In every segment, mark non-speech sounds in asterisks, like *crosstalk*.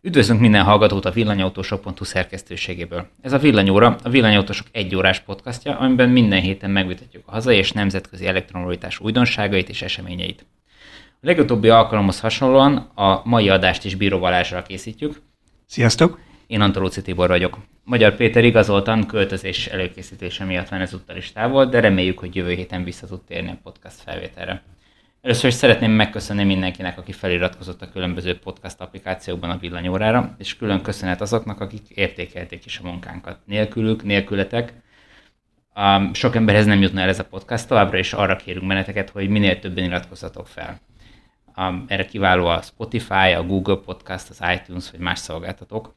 Üdvözlünk minden hallgatót a villanyautósok.hu szerkesztőségéből. Ez a Villanyóra, a Villanyautósok egy órás podcastja, amiben minden héten megvitatjuk a hazai és nemzetközi elektromobilitás újdonságait és eseményeit. A legutóbbi alkalomhoz hasonlóan a mai adást is Bíró Balázsral készítjük. Sziasztok! Én Antolóci Tibor vagyok. Magyar Péter igazoltan költözés előkészítése miatt van ezúttal is távol, de reméljük, hogy jövő héten vissza tud térni a podcast felvételre. Először is szeretném megköszönni mindenkinek, aki feliratkozott a különböző podcast applikációkban a villanyórára, és külön köszönet azoknak, akik értékelték is a munkánkat. Nélkülük, nélkületek, um, sok emberhez nem jutna el ez a podcast, továbbra is arra kérünk benneteket, hogy minél többen iratkozzatok fel. Erre kiváló a Spotify, a Google Podcast, az iTunes vagy más szolgáltatók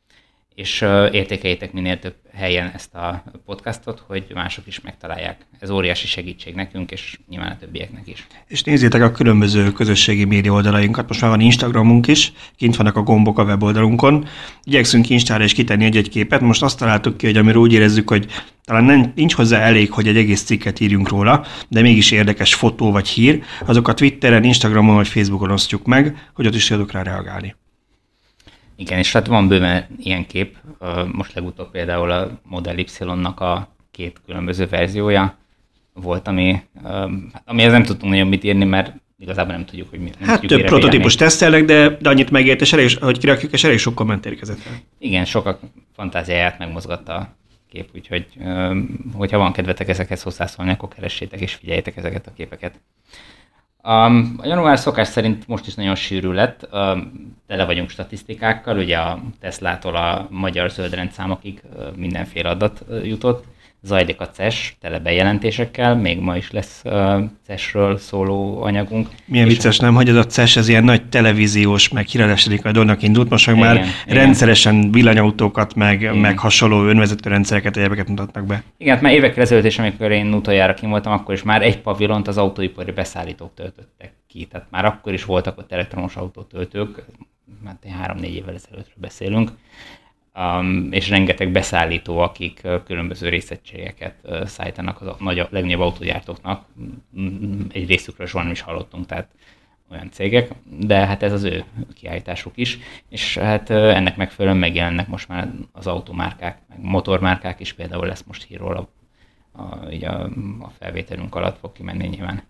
és értékeljétek minél több helyen ezt a podcastot, hogy mások is megtalálják. Ez óriási segítség nekünk, és nyilván a többieknek is. És nézzétek a különböző közösségi média oldalainkat, most már van Instagramunk is, kint vannak a gombok a weboldalunkon. Igyekszünk Instára is kitenni egy-egy képet, most azt találtuk ki, hogy amiről úgy érezzük, hogy talán nem, nincs hozzá elég, hogy egy egész cikket írjunk róla, de mégis érdekes fotó vagy hír, azokat Twitteren, Instagramon vagy Facebookon osztjuk meg, hogy ott is tudok rá reagálni. Igen, és hát van bőven ilyen kép. Most legutóbb például a Model Y-nak a két különböző verziója volt, ami, amihez nem tudtunk nagyon mit írni, mert igazából nem tudjuk, hogy mit. Hát több prototípus tesztelnek, de, de annyit megért, és elég, hogy kirakjuk, és elég sok komment érkezett. Igen, sokak fantáziáját megmozgatta a kép, úgyhogy hogyha van kedvetek ezekhez hozzászólni, akkor keressétek és figyeljétek ezeket a képeket. Um, a január szokás szerint most is nagyon sűrű lett, um, tele vagyunk statisztikákkal, ugye a Tesla-tól a magyar zöldrendszámokig mindenféle adat jutott, zajlik a CES tele bejelentésekkel, még ma is lesz uh, CES-ről szóló anyagunk. Milyen és vicces, nem, hogy ez a CES ez ilyen nagy televíziós, meg híradáslik a dolognak indult, most igen, már igen. rendszeresen villanyautókat, meg, igen. meg hasonló önvezető rendszereket, egyébeket mutatnak be. Igen, hát már évekkel ezelőtt is, amikor én utoljára kim voltam, akkor is már egy pavilont az autóipari beszállítók töltöttek ki. Tehát már akkor is voltak ott elektromos autótöltők, hát három-négy évvel ezelőttről beszélünk um, és rengeteg beszállító, akik különböző részegységeket szállítanak az nagy, legnagyobb autógyártóknak. Egy részükről soha nem is hallottunk, tehát olyan cégek, de hát ez az ő kiállításuk is, és hát ennek megfelelően megjelennek most már az automárkák, meg motormárkák is, például lesz most hírról a, a, így a, a felvételünk alatt fog kimenni nyilván.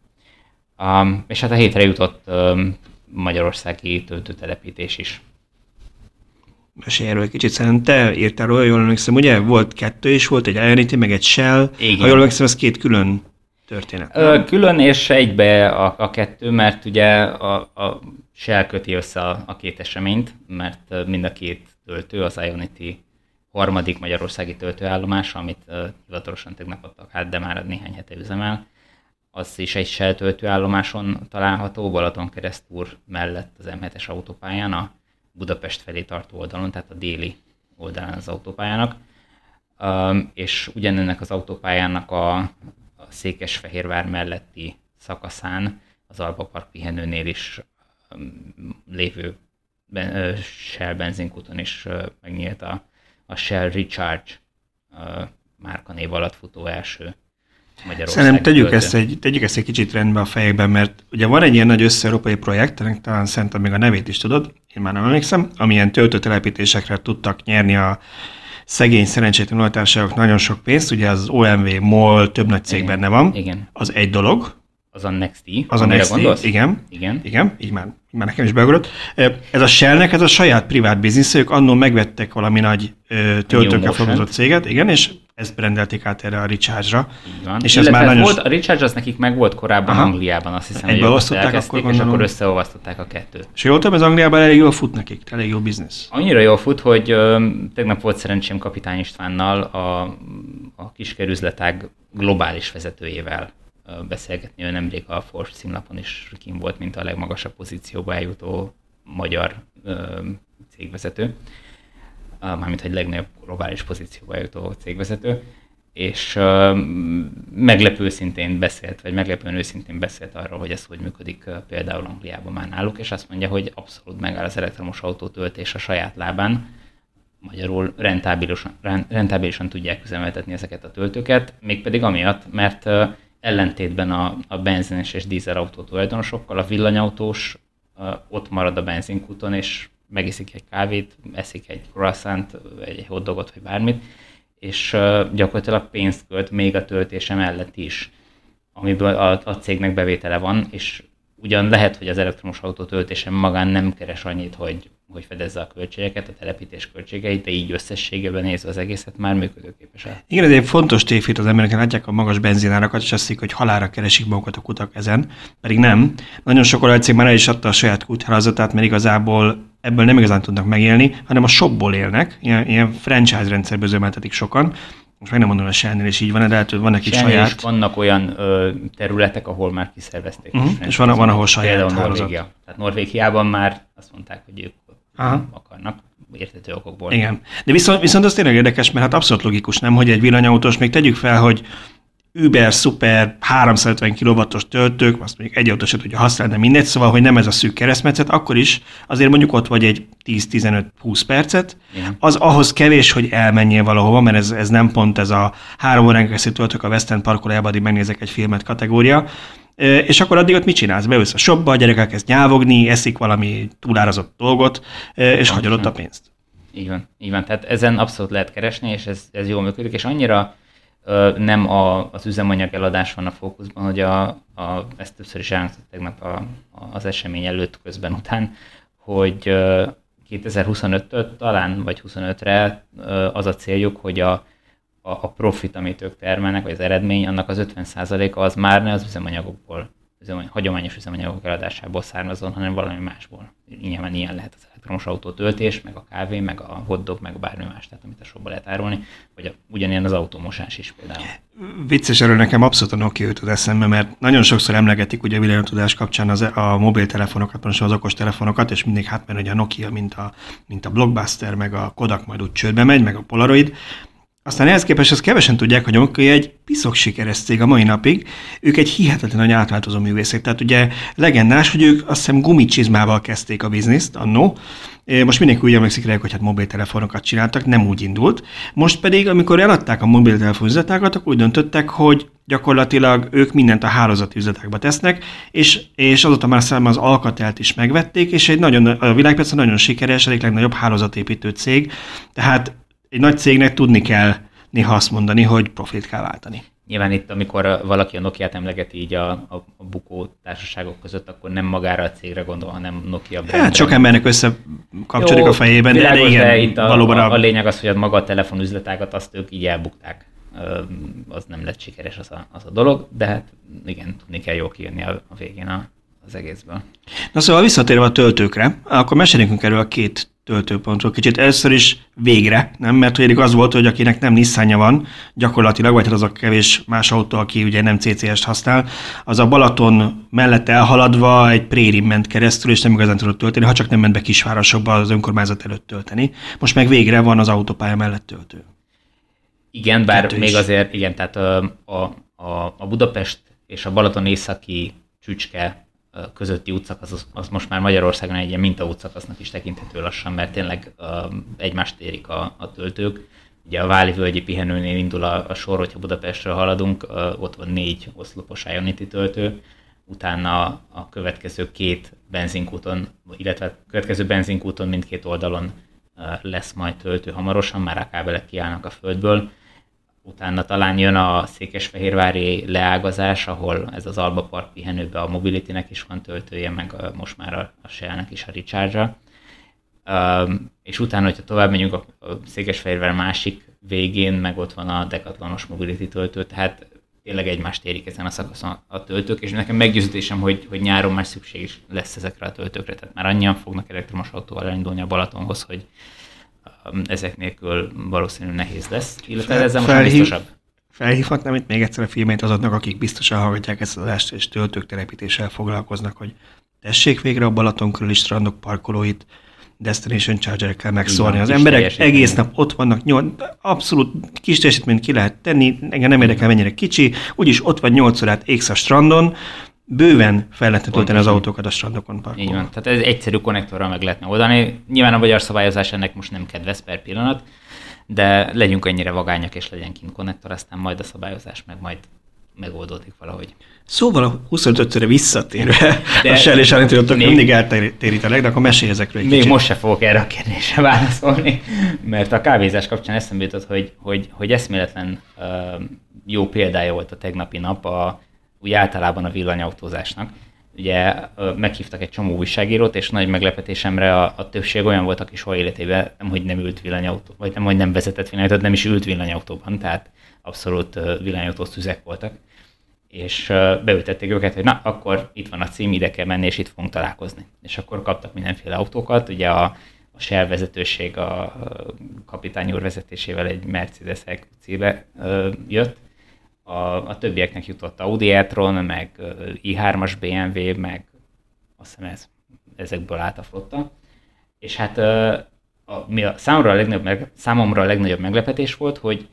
Um, és hát a hétre jutott um, magyarországi töltőtelepítés is Mesélj erről egy kicsit, szerintem te írtál róla, jól emlékszem, ugye? Volt kettő is, volt egy Ionity, meg egy Shell. Igen. Ha jól emlékszem, ez két külön történet. Ö, külön és egybe a, a kettő, mert ugye a, a Shell köti össze a, a két eseményt, mert mind a két töltő, az Ionity harmadik magyarországi töltőállomás, amit uh, hivatalosan tegnap adtak hát, de már néhány hete üzemel, az is egy Shell töltőállomáson található, Balaton keresztúr mellett az M7-es autópályán, a Budapest felé tartó oldalon, tehát a déli oldalán az autópályának, és ugyanennek az autópályának a, a Székesfehérvár melletti szakaszán, az Alba Park pihenőnél is lévő Shell benzinkúton is megnyílt a, a Shell Recharge márkanév alatt futó első Magyarország. Szerintem tegyük ezt, egy, tegyük ezt egy kicsit rendbe a fejekben, mert ugye van egy ilyen nagy össze-európai projekt, talán szerintem még a nevét is tudod, én már nem emlékszem, amilyen töltőtelepítésekre tudtak nyerni a szegény, szerencsétlen oltárságok nagyon sok pénzt, ugye az OMV, MOL, több nagy cég igen, benne van. Igen. Az egy dolog. Az a Nexty. Az a Nexty, igen. Igen. Igen, így már, már nekem is beugrott. Ez a Shellnek, ez a saját privát biznisz, ők annól megvettek valami nagy töltőkkel foglalkozott céget, igen, és ezt rendelték át erre a Recharge-ra. És ez már nagyon... volt, a Recharge az nekik meg volt korábban Aha. Angliában, azt hiszem, Egyből osztották, akkor és akkor összeolvasztották a kettőt. És jól tudom, ez Angliában elég jól fut nekik, elég jó biznisz. Annyira jól fut, hogy ö, tegnap volt szerencsém Kapitány Istvánnal a, a kiskerüzletág globális vezetőjével beszélgetni. Ő nemrég a Forbes címlapon is kim volt, mint a legmagasabb pozícióba eljutó magyar ö, cégvezető mármint egy legnagyobb globális pozícióba jutó cégvezető, és meglepő szintén beszélt, vagy meglepően őszintén beszélt arról, hogy ez hogy működik például Angliában már náluk, és azt mondja, hogy abszolút megáll az elektromos autótöltés a saját lábán, magyarul rentábilisan, rentábilisan tudják üzemeltetni ezeket a töltőket, mégpedig amiatt, mert ellentétben a, a benzines és dízel autó tulajdonosokkal a villanyautós ott marad a benzinkúton, és megiszik egy kávét, eszik egy croissant, egy hotdogot, vagy bármit, és gyakorlatilag pénzt költ még a töltése mellett is, amiből a, a cégnek bevétele van, és ugyan lehet, hogy az elektromos autó töltése magán nem keres annyit, hogy hogy fedezze a költségeket, a telepítés költségeit, de így összességében nézve az egészet már működőképes. Igen, ez egy fontos tévhit az emberek, látják a magas benzinárakat, és azt hiszik, hogy halára keresik magukat a kutak ezen, pedig nem. Nagyon sok olajcég már el is adta a saját kúthálózatát, mert igazából ebből nem igazán tudnak megélni, hanem a shopból élnek, ilyen, ilyen franchise rendszerből zömeltetik sokan, most meg nem mondom, hogy a Shell-nél is így van, de lehet, hogy van nekik saját. Is vannak olyan ö, területek, ahol már kiszervezték. Uh-huh. És van, van, ahol saját Például Norvégia. Tehát Norvégiában már azt mondták, hogy ők Aha. akarnak értető okokból. Igen. De viszont, viszont az tényleg érdekes, mert hát abszolút logikus, nem, hogy egy villanyautós, még tegyük fel, hogy Uber, Super, 350 kW-os töltők, azt mondjuk egy autó se tudja használni, de mindegy, szóval, hogy nem ez a szűk keresztmetszet, akkor is azért mondjuk ott vagy egy 10-15-20 percet, Igen. az ahhoz kevés, hogy elmenjél valahova, mert ez, ez nem pont ez a három órán keresztül töltök a West End parkolójába, addig megnézek egy filmet kategória, és akkor addig ott mit csinálsz? Beülsz a shopba, a gyerek elkezd nyávogni, eszik valami túlárazott dolgot, és hagyod ott a pénzt. Így van, így van. Tehát ezen abszolút lehet keresni, és ez, ez jól működik, és annyira ö, nem a, az üzemanyag eladás van a fókuszban, hogy a, a, ezt többször is elhangzott tegnap a, a, az esemény előtt, közben, után, hogy 2025-től talán, vagy 25-re az a céljuk, hogy a a, a profit, amit ők termelnek, vagy az eredmény, annak az 50%-a az már ne az üzemanyagokból, üzemany, hagyományos üzemanyagok eladásából származon, hanem valami másból. Nyilván ilyen lehet az elektromos autó töltés, meg a kávé, meg a hotdog, meg bármi más, tehát amit a shopba lehet árulni, vagy a, ugyanilyen az automosás is például. Vicces erről nekem abszolút a Nokia jut az eszembe, mert nagyon sokszor emlegetik ugye a villanyontudás kapcsán az, a mobiltelefonokat, most az okos telefonokat, és mindig hát mert ugye a Nokia, mint a, mint a Blockbuster, meg a Kodak majd úgy csődbe megy, meg a Polaroid, aztán ehhez képest azt kevesen tudják, hogy Nokia egy piszok sikeres cég a mai napig. Ők egy hihetetlen nagy átváltozó művészek. Tehát ugye legendás, hogy ők azt hiszem gumicsizmával kezdték a bizniszt annó. Most mindenki úgy emlékszik rá, hogy hát mobiltelefonokat csináltak, nem úgy indult. Most pedig, amikor eladták a mobiltelefon üzletágat, akkor úgy döntöttek, hogy gyakorlatilag ők mindent a hálózati üzletekbe tesznek, és, és azóta már száma az alkatelt is megvették, és egy nagyon, a világpiacon nagyon sikeres, egyik legnagyobb hálózatépítő cég. Tehát egy nagy cégnek tudni kell néha azt mondani, hogy profit kell váltani. Nyilván itt, amikor valaki a Nokia-t emlegeti így a, a, a bukó társaságok között, akkor nem magára a cégre gondol, hanem Nokia brandre. Hát sok embernek összekapcsolódik a fejében, világos, de, igen, de itt a, valóban a, a, lényeg az, hogy a maga a telefonüzletágat azt ők így elbukták. Az nem lett sikeres az a, az a dolog, de hát igen, tudni kell jól kijönni a, a végén a, az egészből. Na szóval visszatérve a töltőkre, akkor meséljünk erről a két töltőpontról. Kicsit először is végre, nem? Mert hogy az volt, hogy akinek nem Nissan van, gyakorlatilag, vagy hát az a kevés más autó, aki ugye nem CCS-t használ, az a Balaton mellett elhaladva egy prérim ment keresztül, és nem igazán tudott tölteni, ha csak nem ment be kisvárosokba az önkormányzat előtt tölteni. Most meg végre van az autópálya mellett töltő. Igen, bár Kettő még is. azért, igen, tehát a, a, a Budapest és a Balaton északi csücske közötti útszakasz az, az most már Magyarországon egy ilyen minta útszakasznak is tekinthető lassan, mert tényleg uh, egymást érik a, a töltők. Ugye a Váli völgyi pihenőnél indul a, a sor, hogyha Budapestről haladunk, ott van négy oszlopos Ionity töltő, utána a következő két benzinkúton, illetve a következő benzinkúton mindkét oldalon lesz majd töltő hamarosan, már a kábelek kiállnak a földből, utána talán jön a Székesfehérvári leágazás, ahol ez az Alba Park pihenőbe a Mobility-nek is van töltője, meg a, most már a, a Shell-nek is a recharge um, és utána, hogyha tovább megyünk a, a Székesfehérvár másik végén, meg ott van a Decathlonos Mobility töltő, tehát tényleg egymást érik ezen a szakaszon a töltők, és nekem meggyőződésem, hogy, hogy nyáron már szükség is lesz ezekre a töltőkre, tehát már annyian fognak elektromos autóval elindulni a Balatonhoz, hogy ezek nélkül valószínűleg nehéz lesz, illetve Fel, ezzel most felhív, biztosabb. Felhívhatnám itt még egyszer a filmét azoknak, akik biztosan hallgatják ezt az adást, és töltők telepítéssel foglalkoznak, hogy tessék végre a Balaton körüli strandok parkolóit Destination Charger-ekkel megszólni. az emberek egész nap ott vannak, nyolc, abszolút kis teljesítményt ki lehet tenni, engem nem érdekel mennyire kicsi, úgyis ott vagy 8 órát égsz a strandon, bőven fel lehetne tölteni az autókat a strandokon parkolni. Így van. Tehát ez egyszerű konnektorral meg lehetne oldani. Nyilván a magyar szabályozás ennek most nem kedvez per pillanat, de legyünk ennyire vagányak, és legyen kint konnektor, aztán majd a szabályozás meg majd megoldódik valahogy. Szóval a 25-szörre visszatérve, de *laughs* a Shell és Anitoltok mindig eltérítenek, de akkor mesélj ezekről egy Még kicsit. most se fogok erre a kérdésre *laughs* válaszolni, mert a kávézás kapcsán eszembe jutott, hogy, hogy, hogy eszméletlen jó példája volt a tegnapi nap a, úgy általában a villanyautózásnak. Ugye meghívtak egy csomó újságírót, és nagy meglepetésemre a, a többség olyan volt, aki soha életében nem, hogy nem ült villanyautó, vagy nem, hogy nem vezetett villanyautót, nem is ült villanyautóban, tehát abszolút villanyautós tüzek voltak és beültették őket, hogy na, akkor itt van a cím, ide kell menni, és itt fogunk találkozni. És akkor kaptak mindenféle autókat, ugye a, a Shell vezetőség a kapitány úr vezetésével egy Mercedes EQC-be jött, a, a többieknek jutott Audi e-tron, meg i3-as BMW, meg azt hiszem ez, ezekből állt a flotta. És hát a, mi a számomra a legnagyobb, számomra a legnagyobb meglepetés volt, hogy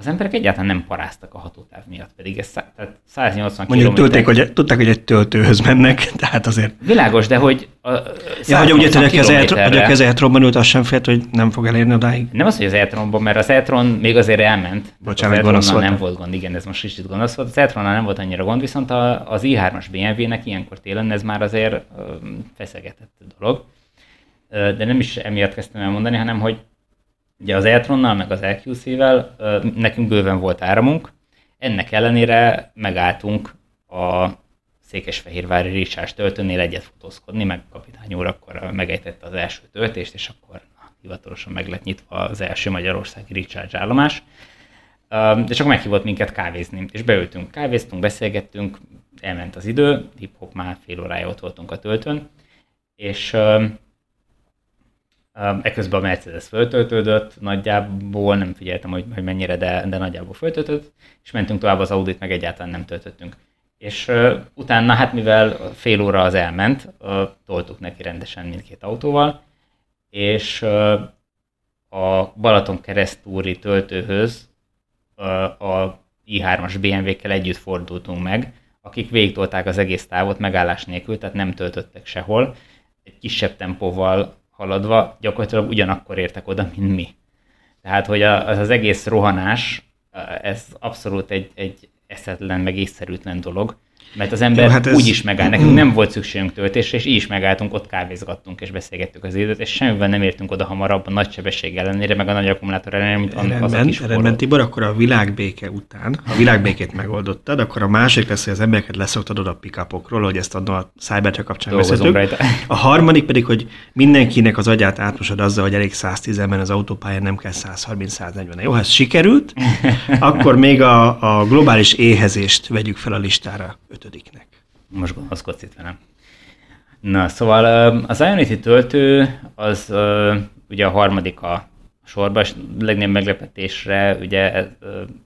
az emberek egyáltalán nem paráztak a hatótáv miatt, pedig ez tehát 180 Mondjuk tudták, hogy, tudták, hogy egy töltőhöz mennek, *laughs* tehát azért... Világos, de hogy a ja, hogy ugye hogy a kezelhetronban ült, az sem félt, hogy nem fog elérni odáig. Nem az, hogy az eltronban, mert az eltron még azért elment. Bocsánat, az nem volt gond, igen, ez most kicsit gonosz volt. Az eltronnal nem volt annyira gond, viszont az i3-as BMW-nek ilyenkor télen ez már azért feszegetett dolog. De nem is emiatt kezdtem el mondani, hanem hogy Ugye az Eltronnal, meg az LQC-vel nekünk bőven volt áramunk, ennek ellenére megálltunk a Székesfehérvári Ricsás töltőnél egyet fotózkodni, meg kapitány úr akkor megejtette az első töltést, és akkor na, hivatalosan meg lett nyitva az első magyarországi Recharge állomás. És akkor meghívott minket kávézni, és beültünk, kávéztunk, beszélgettünk, elment az idő, hip-hop már fél órája ott voltunk a töltőn, és Ekközben a Mercedes föltöltődött, nagyjából nem figyeltem, hogy, hogy mennyire, de, de nagyjából föltöltött, és mentünk tovább az Audit, meg egyáltalán nem töltöttünk. És uh, utána, hát mivel fél óra az elment, uh, toltuk neki rendesen mindkét autóval, és uh, a Balaton keresztúri töltőhöz uh, a i3-as BMW-kkel együtt fordultunk meg, akik végigtolták az egész távot megállás nélkül, tehát nem töltöttek sehol, egy kisebb tempóval haladva gyakorlatilag ugyanakkor értek oda, mint mi. Tehát, hogy az, az egész rohanás, ez abszolút egy, egy eszetlen, meg észszerűtlen dolog, mert az ember Jó, hát ez... úgy is megáll. Nekünk *clears throat* nem volt szükségünk töltésre, és így is megálltunk, ott kávézgattunk és beszélgettük az időt, és semmivel nem értünk oda hamarabb a nagy sebesség ellenére, meg a nagy akkumulátor ellenére, mint rendben, az a kis Rendben, Tibor, akkor a világbéke után, ha a világbékét megoldottad, akkor a másik lesz, hogy az embereket leszoktad oda a pickupokról, hogy ezt a Cybertruck kapcsán beszéltük. A harmadik pedig, hogy mindenkinek az agyát átmosod azzal, hogy elég 110 ben az autópályán nem kell 130-140. Jó, ha ez sikerült, *laughs* akkor még a, a globális éhezést vegyük fel a listára ötödiknek. Most gonoszkodsz itt velem. Na, szóval az Ionity töltő az ugye a harmadik a sorban, és legnagyobb meglepetésre ugye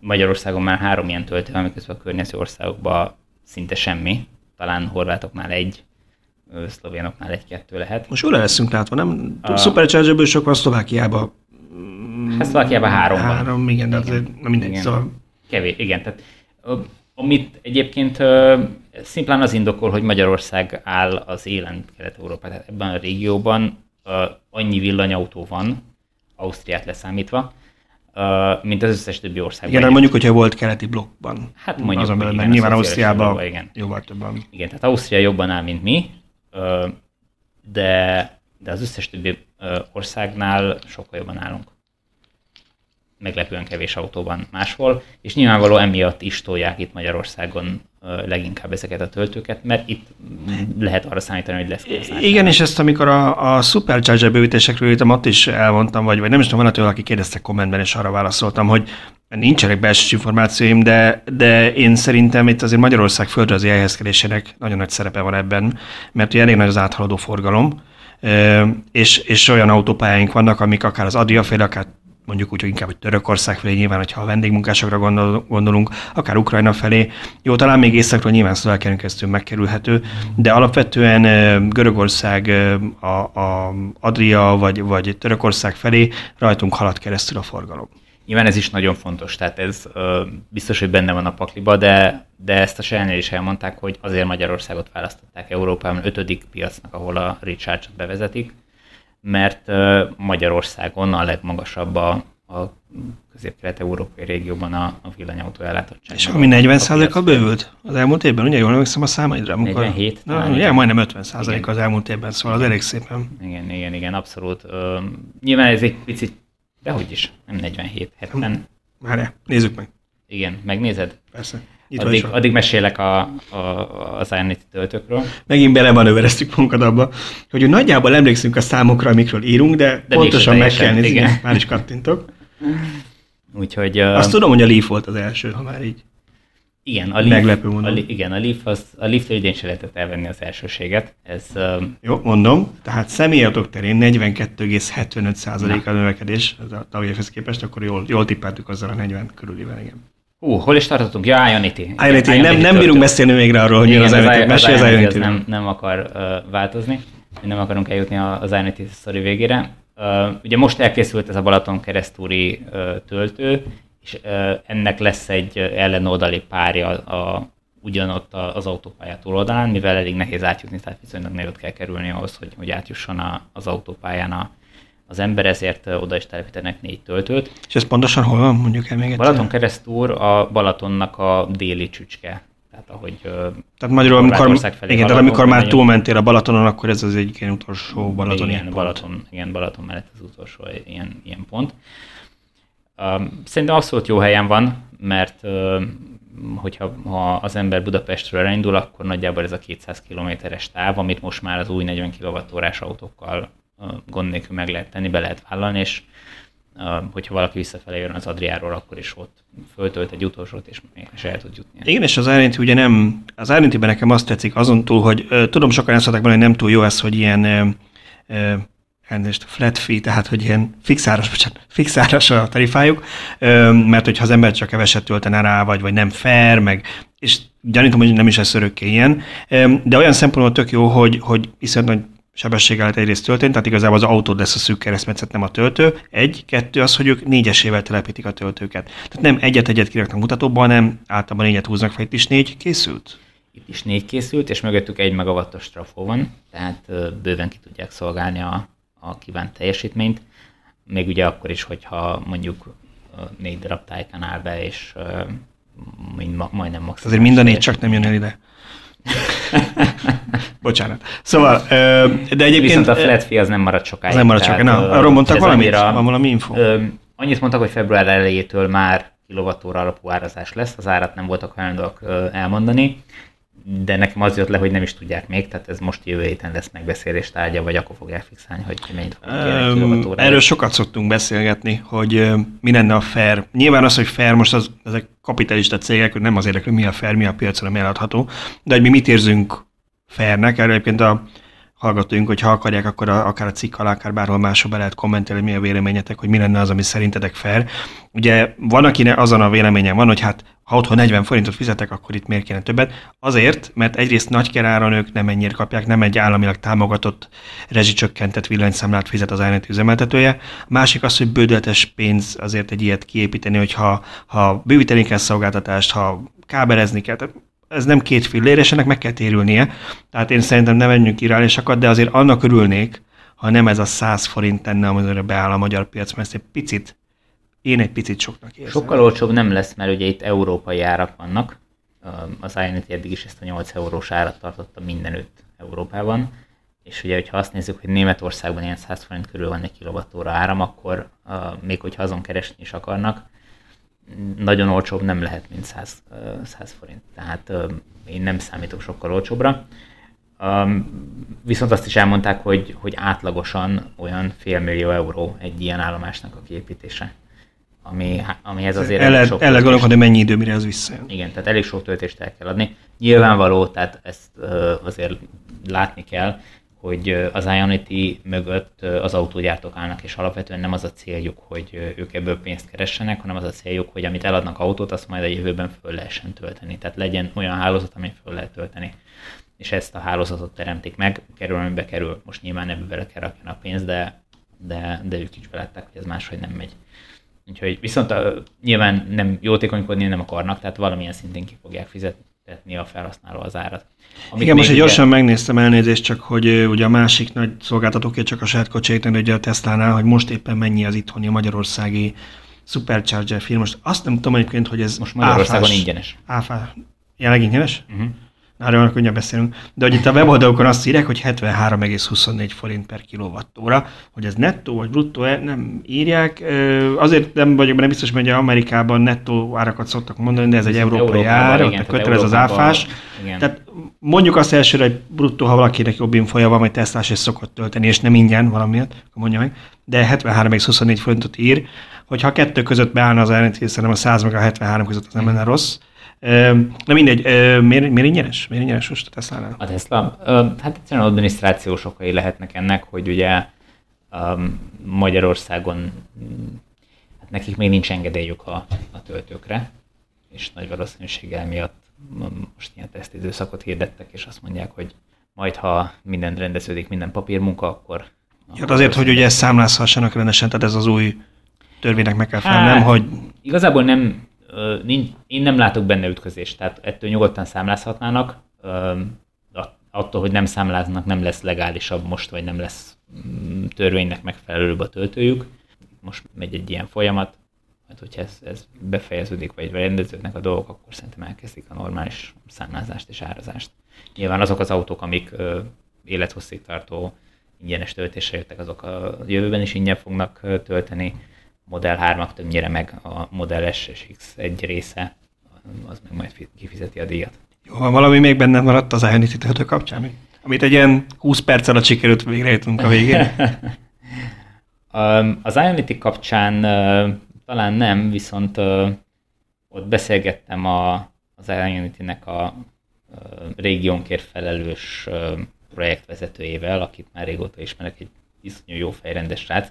Magyarországon már három ilyen töltő, amiközben a környező országokban szinte semmi. Talán horvátoknál egy, szlovénoknál egy-kettő lehet. Most jól leszünk látva, nem? A... Superchargerből sok van Szlovákiában. Hát Szlovákiában három van. Három, igen, de azért nem mindegy, igen. szóval... Kevés, igen, tehát amit egyébként szimplán az indokol, hogy Magyarország áll az élen Kelet-Európában. Tehát ebben a régióban annyi villanyautó van, Ausztriát leszámítva, mint az összes többi országban. Igen, mondjuk, hogyha volt keleti blokkban. Hát mondjuk, azon belül, igen, nyilván Ausztriában igen. jóval többen. Igen, tehát Ausztria jobban áll, mint mi, de, de az összes többi országnál sokkal jobban állunk meglepően kevés autóban máshol, és nyilvánvaló emiatt is tolják itt Magyarországon leginkább ezeket a töltőket, mert itt lehet arra számítani, hogy lesz kihasználás. Igen, és ezt amikor a, a Supercharger bővítésekről írtam, ott is elmondtam, vagy, vagy nem is tudom, van attól, aki kérdezte kommentben, és arra válaszoltam, hogy nincsenek belső információim, de, de én szerintem itt azért Magyarország földrajzi elhelyezkedésének nagyon nagy szerepe van ebben, mert ugye elég nagy az áthaladó forgalom, és, és olyan autópályáink vannak, amik akár az Adria fél, akár mondjuk úgy, hogy inkább hogy Törökország felé, nyilván, hogyha a vendégmunkásokra gondol, gondolunk, akár Ukrajna felé. Jó, talán még északról nyilván Szlovákián keresztül megkerülhető, de alapvetően Görögország, a, a Adria vagy, vagy Törökország felé rajtunk halad keresztül a forgalom. Nyilván ez is nagyon fontos, tehát ez ö, biztos, hogy benne van a pakliba, de, de ezt a Shell-nél is elmondták, hogy azért Magyarországot választották Európában ötödik piacnak, ahol a recharge bevezetik, mert Magyarországon a legmagasabb a, a közép-kelet-európai régióban a, a villanyautó ellátottság. És ami 40% a bővült az elmúlt évben, ugye jól emlékszem a számaidra? Amikor... 47? Na, ugye, majdnem 50 százalék az elmúlt évben, szóval az elég szépen. Igen, igen, igen, abszolút. Uh, nyilván ez egy picit, de hogy is, nem 47, 70. Már nézzük meg. Igen, megnézed? Persze. Addig, addig mesélek a, a, az Ionity töltőkről. Megint bele van övereztük magunkat abba, hogy nagyjából emlékszünk a számokra, amikről írunk, de, de pontosan meg kell nézni. Igen. Már is kattintok. *laughs* Úgyhogy... Uh, Azt tudom, hogy a Leaf volt az első, ha már így igen, a Leaf, Meglepő mondom. A, igen, a Leaf, az, a leaf idén sem lehetett elvenni az elsőséget. Ez, uh, Jó, mondom, tehát személyautók terén 42,75% a növekedés az a tavalyhoz képest, akkor jól, jól tippeltük azzal a 40 körülivel, igen. Hú, hol is tartottunk? Ja, Ionity. Ionity, Ionity nem, nem bírunk beszélni még rá arról, hogy igen, az, az Ionity. Mesélj az, az Ionity. Nem, nem akar uh, változni, nem akarunk eljutni az Ionity sztori végére. Uh, ugye most elkészült ez a Balaton keresztúri uh, töltő, és uh, ennek lesz egy ellenoldali párja a, ugyanott az autópálya túloldalán, mivel elég nehéz átjutni, tehát viszonylag nagyot kell kerülni ahhoz, hogy, hogy átjusson a, az autópályán a, az ember, ezért oda is telepítenek négy töltőt. És ez pontosan hol van, mondjuk el még egyszer? Balaton keresztúr a Balatonnak a déli csücske. Tehát ahogy Tehát magyarul, amikor, igen, de amikor már túlmentél a Balatonon, akkor ez az egyik ilyen utolsó Balaton igen, Balaton, igen, Balaton mellett az utolsó ilyen, ilyen pont. Szerintem abszolút jó helyen van, mert hogyha ha az ember Budapestről elindul, akkor nagyjából ez a 200 kilométeres táv, amit most már az új 40 kWh autókkal gond nélkül meg lehet tenni, be lehet vállalni, és hogyha valaki visszafelé jön az Adriáról, akkor is ott föltölt egy utolsót, és még el tud jutni. Igen, és az Ironity ugye nem, az ironity nekem azt tetszik azon túl, hogy tudom sokan ezt mondták, hogy nem túl jó ez, hogy ilyen uh, uh, elnézést, flat fee, tehát hogy ilyen fixáros, bocsánat, fixáros a tarifájuk, mert hogyha az ember csak keveset töltene rá, vagy, vagy nem fair, meg, és gyanítom, hogy nem is lesz örökké ilyen, de olyan szempontból tök jó, hogy, hogy hiszen nagy sebességgel egyrészt tölteni, tehát igazából az autó lesz a szűk keresztmetszet, nem a töltő. Egy, kettő az, hogy ők négyesével telepítik a töltőket. Tehát nem egyet-egyet kiraknak mutatóban, hanem általában négyet húznak fel, itt is négy készült. Itt is négy készült, és mögöttük egy megawattos trafó van, tehát bőven ki tudják szolgálni a, a kívánt teljesítményt. Még ugye akkor is, hogyha mondjuk négy darab tájkán áll be, és majdnem maximális. Azért mind a négy csak nem jön el ide. *laughs* Bocsánat. Szóval, de egyébként... Viszont a flat fee az nem marad sokáig. Az nem marad sokáig. Na, arról mondtak valamit? Annyira, Van valami info? Annyit mondtak, hogy február elejétől már kilovattóra alapú árazás lesz, az árat nem voltak hajlandóak elmondani de nekem az jött le, hogy nem is tudják még, tehát ez most jövő héten lesz megbeszélés tárgya, vagy akkor fogják fixálni, hogy mennyit fog Erről sokat szoktunk beszélgetni, hogy mi lenne a fair. Nyilván az, hogy fair, most az, ezek kapitalista cégek, hogy nem az érdekel, hogy mi a fair, mi a piacra, mi eladható, de hogy mi mit érzünk fairnek, erről egyébként a hallgatóink, hogy ha akarják, akkor a, akár a cikk alá, akár bárhol máshol be lehet kommentelni, mi a véleményetek, hogy mi lenne az, ami szerintetek fair. Ugye van, akinek azon a véleményen van, hogy hát ha otthon 40 forintot fizetek, akkor itt miért kéne többet? Azért, mert egyrészt nagy keráron ők nem ennyire kapják, nem egy államilag támogatott rezsicsökkentett villanyszámlát fizet az állati üzemeltetője. Másik az, hogy bődöltes pénz azért egy ilyet kiépíteni, hogyha ha bővíteni kell szolgáltatást, ha kábelezni kell, tehát ez nem két fillér, és ennek meg kell térülnie. Tehát én szerintem nem menjünk irányásokat, de azért annak örülnék, ha nem ez a 100 forint tenne, amire beáll a magyar piac, mert ezt egy picit, én egy picit soknak érzem. Sokkal olcsóbb nem lesz, mert ugye itt európai árak vannak. Az Ionity eddig is ezt a 8 eurós árat tartotta mindenütt Európában. És ugye, hogyha azt nézzük, hogy Németországban ilyen 100 forint körül van egy kilovattóra áram, akkor uh, még hogyha azon keresni is akarnak, nagyon olcsóbb nem lehet, mint 100, 100 forint. Tehát én nem számítok sokkal olcsóbbra. Viszont azt is elmondták, hogy, hogy átlagosan olyan félmillió euró egy ilyen állomásnak a kiépítése. Ami, amihez azért el, elég sok el gondolkodni, mennyi idő, mire az visszajön. Igen, tehát elég sok töltést el kell adni. Nyilvánvaló, tehát ezt azért látni kell, hogy az Ionity mögött az autógyártók állnak, és alapvetően nem az a céljuk, hogy ők ebből pénzt keressenek, hanem az a céljuk, hogy amit eladnak autót, azt majd a jövőben föl lehessen tölteni. Tehát legyen olyan hálózat, amit föl lehet tölteni. És ezt a hálózatot teremtik meg, kerül, amibe kerül. Most nyilván ebből bele kell rakni a pénzt, de, de, de ők is belátták, hogy ez máshogy nem megy. Úgyhogy viszont a, nyilván nem jótékonykodni nem akarnak, tehát valamilyen szintén ki fogják fizetni a felhasználó az árat. Amit Igen, most egy gyorsan megnéztem elnézést, csak hogy ugye a másik nagy szolgáltatóké csak a saját kocsiéknél, ugye a Tesla-nál, hogy most éppen mennyi az itthoni a magyarországi Supercharger film. Most azt nem tudom egyébként, hogy ez Most Magyarországon áfás, ingyenes. Áfás. Jelenleg ingyenes? Uh-huh. Na, arra könnyen beszélünk. De hogy itt a weboldalokon azt írják, hogy 73,24 forint per kilovattóra, hogy ez nettó vagy bruttó, nem írják. Azért nem vagyok benne biztos, hogy Amerikában nettó árakat szoktak mondani, de ez egy európai ár, ott kötelez az áfás. Igen. Tehát mondjuk azt elsőre, hogy bruttó, ha valakinek jobb infoja van, vagy Teslás és szokott tölteni, és nem ingyen valamiért, akkor mondja meg. De 73,24 forintot ír, hogyha kettő között beállna az ellenét, hiszen a 100 meg a 73 között az nem lenne rossz. Na mindegy, miért, miért ingyenes? Miért ingyenes most a Tesla-nál? A Tesla? Hát egyszerűen adminisztrációs okai lehetnek ennek, hogy ugye Magyarországon hát nekik még nincs engedélyük a, a töltőkre, és nagy valószínűséggel miatt most ilyen tesztidőszakot hirdettek, és azt mondják, hogy majd ha minden rendeződik, minden papírmunka, akkor... Hát azért, hogy ugye ezt számlázhassanak rendesen, tehát ez az új törvénynek meg kell felnem, hát, hogy... Igazából nem, nincs, én nem látok benne ütközést, tehát ettől nyugodtan számlázhatnának, attól, hogy nem számláznak, nem lesz legálisabb most, vagy nem lesz mm, törvénynek megfelelőbb a töltőjük. Most megy egy ilyen folyamat, majd hogyha ez, ez befejeződik, vagy rendeződnek a dolgok, akkor szerintem elkezdik a normális számlázást és árazást. Nyilván azok az autók, amik ö, élethosszig tartó ingyenes töltésre jöttek, azok a jövőben is ingyen fognak tölteni Model 3-ak többnyire meg a Model S és X egy része, az meg majd kifizeti a díjat. Jó, van valami még benne maradt az Ionity töltő kapcsán? Amit egy ilyen 20 perc alatt sikerült végrehajtunk a végén. *laughs* az Ionity kapcsán talán nem, viszont ott beszélgettem a, az Ionity-nek a régiónkért felelős projektvezetőjével, akit már régóta ismerek, egy iszonyú jó fejrendes srác,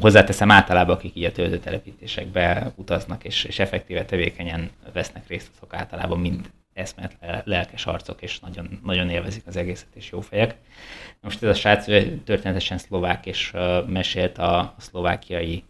hozzáteszem általában, akik így a töltőtelepítésekbe utaznak, és, és effektíve tevékenyen vesznek részt, azok általában mind eszmet lelkes arcok, és nagyon, nagyon élvezik az egészet, és jó fejek. Most ez a srác történetesen szlovák, és uh, mesélt a, szlovákiai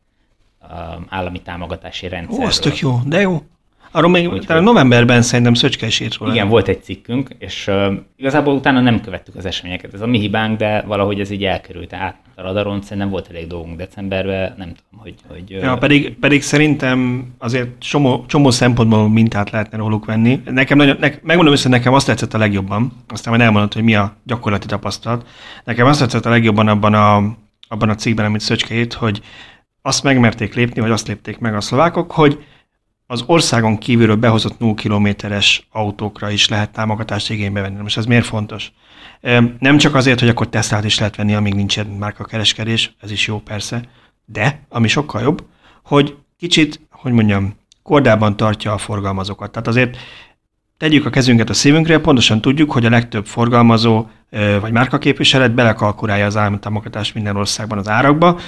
állami támogatási rendszerről. Ó, az tök jó, de jó. Arról még Úgy, talán novemberben szerintem Szöcske is írt róla. Igen, volt egy cikkünk, és uh, igazából utána nem követtük az eseményeket. Ez a mi hibánk, de valahogy ez így elkerült át a radaron. Szerintem volt elég dolgunk decemberben, nem tudom, hogy... hogy ja, pedig, pedig szerintem azért csomó, csomó szempontból mintát lehetne róluk venni. Nekem nagyon, ne, megmondom össze, nekem azt tetszett a legjobban, aztán majd elmondod, hogy mi a gyakorlati tapasztalat. Nekem azt tetszett a legjobban abban a, abban a cikkben, amit Szöcske írt, hogy azt megmerték lépni, vagy azt lépték meg a szlovákok, hogy az országon kívülről behozott 0 kilométeres autókra is lehet támogatást igénybe venni. Most ez miért fontos? Nem csak azért, hogy akkor Teslát is lehet venni, amíg nincsen márka kereskedés, ez is jó persze, de, ami sokkal jobb, hogy kicsit, hogy mondjam, kordában tartja a forgalmazókat. Tehát azért tegyük a kezünket a szívünkre, pontosan tudjuk, hogy a legtöbb forgalmazó vagy márkaképviselet belekalkulálja az állami támogatást minden országban az árakba,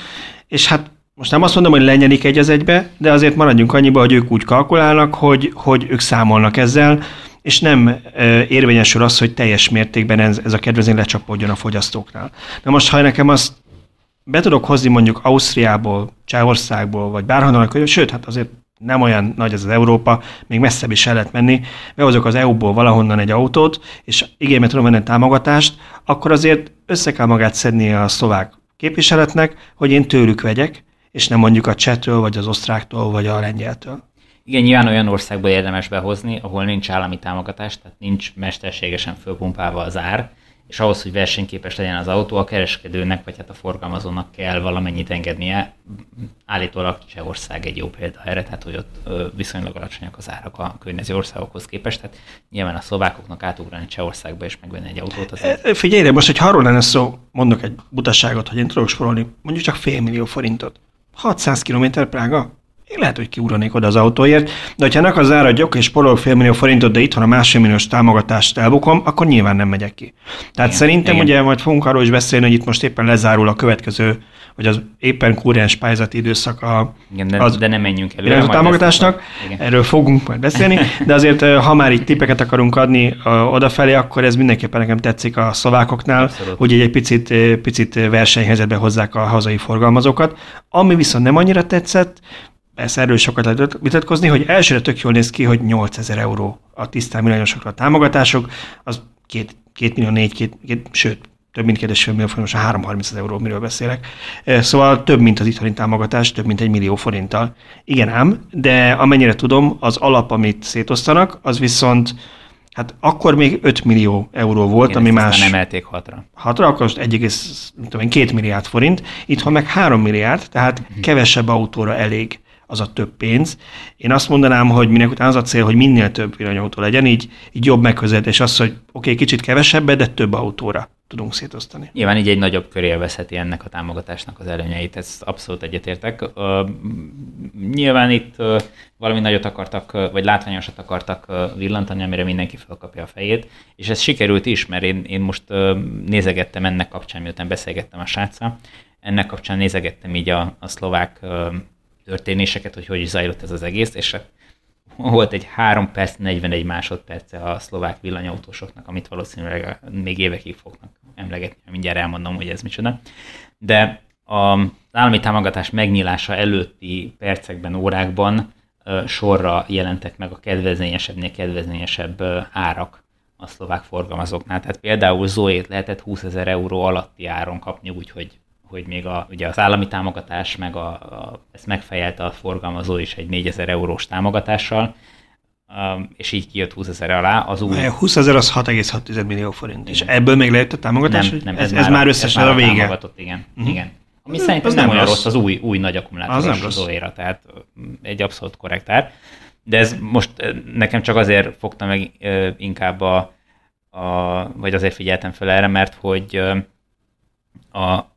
és hát most nem azt mondom, hogy lenyelik egy az egybe, de azért maradjunk annyiba, hogy ők úgy kalkulálnak, hogy, hogy ők számolnak ezzel, és nem e, érvényesül az, hogy teljes mértékben ez, ez a kedvezmény lecsapódjon a fogyasztóknál. Na most, ha nekem azt be tudok hozni mondjuk Ausztriából, Csehországból, vagy bárhonnan, hogy sőt, hát azért nem olyan nagy ez az Európa, még messzebb is el lehet menni, behozok az EU-ból valahonnan egy autót, és igénybe tudom venni támogatást, akkor azért össze kell magát szedni a szlovák képviseletnek, hogy én tőlük vegyek, és nem mondjuk a csettől, vagy az osztráktól, vagy a lengyeltől. Igen, nyilván olyan országból érdemes behozni, ahol nincs állami támogatás, tehát nincs mesterségesen fölpumpálva az ár, és ahhoz, hogy versenyképes legyen az autó, a kereskedőnek, vagy hát a forgalmazónak kell valamennyit engednie. Állítólag Csehország egy jó példa erre, tehát hogy ott viszonylag alacsonyak az árak a környező országokhoz képest, tehát nyilván a szlovákoknak átugrani Csehországba és megvenni egy autót. Az e, Figyelj, most, hogy arról lenne szó, mondok egy butaságot, hogy én tudok sporolni mondjuk csak fél millió forintot 600 km Prága? Én lehet, hogy kiúranék oda az autóért, de ha az áradjak és polog félmillió forintot, de itthon a másfél milliós támogatást elbukom, akkor nyilván nem megyek ki. Tehát igen, szerintem igen. ugye majd fogunk arról is beszélni, hogy itt most éppen lezárul a következő, vagy az éppen kúrens pályázati időszak a, igen, de, az, de nem menjünk előre. A támogatásnak, erről fogunk majd beszélni, de azért ha már itt tippeket akarunk adni odafelé, akkor ez mindenképpen nekem tetszik a szlovákoknál, Abszolút. hogy egy picit, picit versenyhelyzetbe hozzák a hazai forgalmazókat. Ami viszont nem annyira tetszett, persze erről sokat lehet vitatkozni, hogy elsőre tök jól néz ki, hogy 8000 euró a tisztán milliósokra a támogatások, az két, két millió, négy, két, két, sőt, több mint kérdés fél millió forint, most 330 euró, miről beszélek. Szóval több, mint az itthoni támogatás, több, mint egy millió forinttal. Igen ám, de amennyire tudom, az alap, amit szétosztanak, az viszont Hát akkor még 5 millió euró volt, Igen, ami más... nem emelték 6-ra. 6-ra, akkor most 1,2 milliárd forint, itthon meg 3 milliárd, tehát uh-huh. kevesebb autóra elég az a több pénz. Én azt mondanám, hogy minek után az a cél, hogy minél több villanyautó legyen, így, így jobb megközelítés az, hogy oké, okay, kicsit kevesebb, de több autóra tudunk szétosztani. Nyilván így egy nagyobb köré veszheti ennek a támogatásnak az előnyeit, ezt abszolút egyetértek. Uh, nyilván itt uh, valami nagyot akartak, uh, vagy látványosat akartak villantani, amire mindenki felkapja a fejét, és ez sikerült is, mert én, én most nézegettem ennek kapcsán, miután beszélgettem a sráccal, ennek kapcsán nézegettem így a, a szlovák történéseket, hogy hogy zajlott ez az egész, és volt egy 3 perc, 41 másodperce a szlovák villanyautósoknak, amit valószínűleg még évekig fognak emlegetni, mindjárt elmondom, hogy ez micsoda. De az állami támogatás megnyílása előtti percekben, órákban sorra jelentek meg a kedvezményesebbnél kedvezményesebb árak a szlovák forgalmazóknál. Tehát például Zoét lehetett 20 ezer euró alatti áron kapni, úgyhogy hogy még a, ugye az állami támogatás, meg a, a, ezt megfejelte a forgalmazó is egy 4000 eurós támogatással, um, és így kijött 20 ezer alá. Az új... 20 ezer az 6,6 millió forint. Igen. És ebből még lehet a támogatás? Nem, nem ez, ez, ez már összesen a vége? Igen, uh-huh. igen. Ami ez szerintem nem, nem olyan rossz az új, új nagy akkumulátoros Zoéra, tehát egy abszolút korrekt ár. De ez most nekem csak azért fogta meg inkább a, a vagy azért figyeltem fel erre, mert hogy a,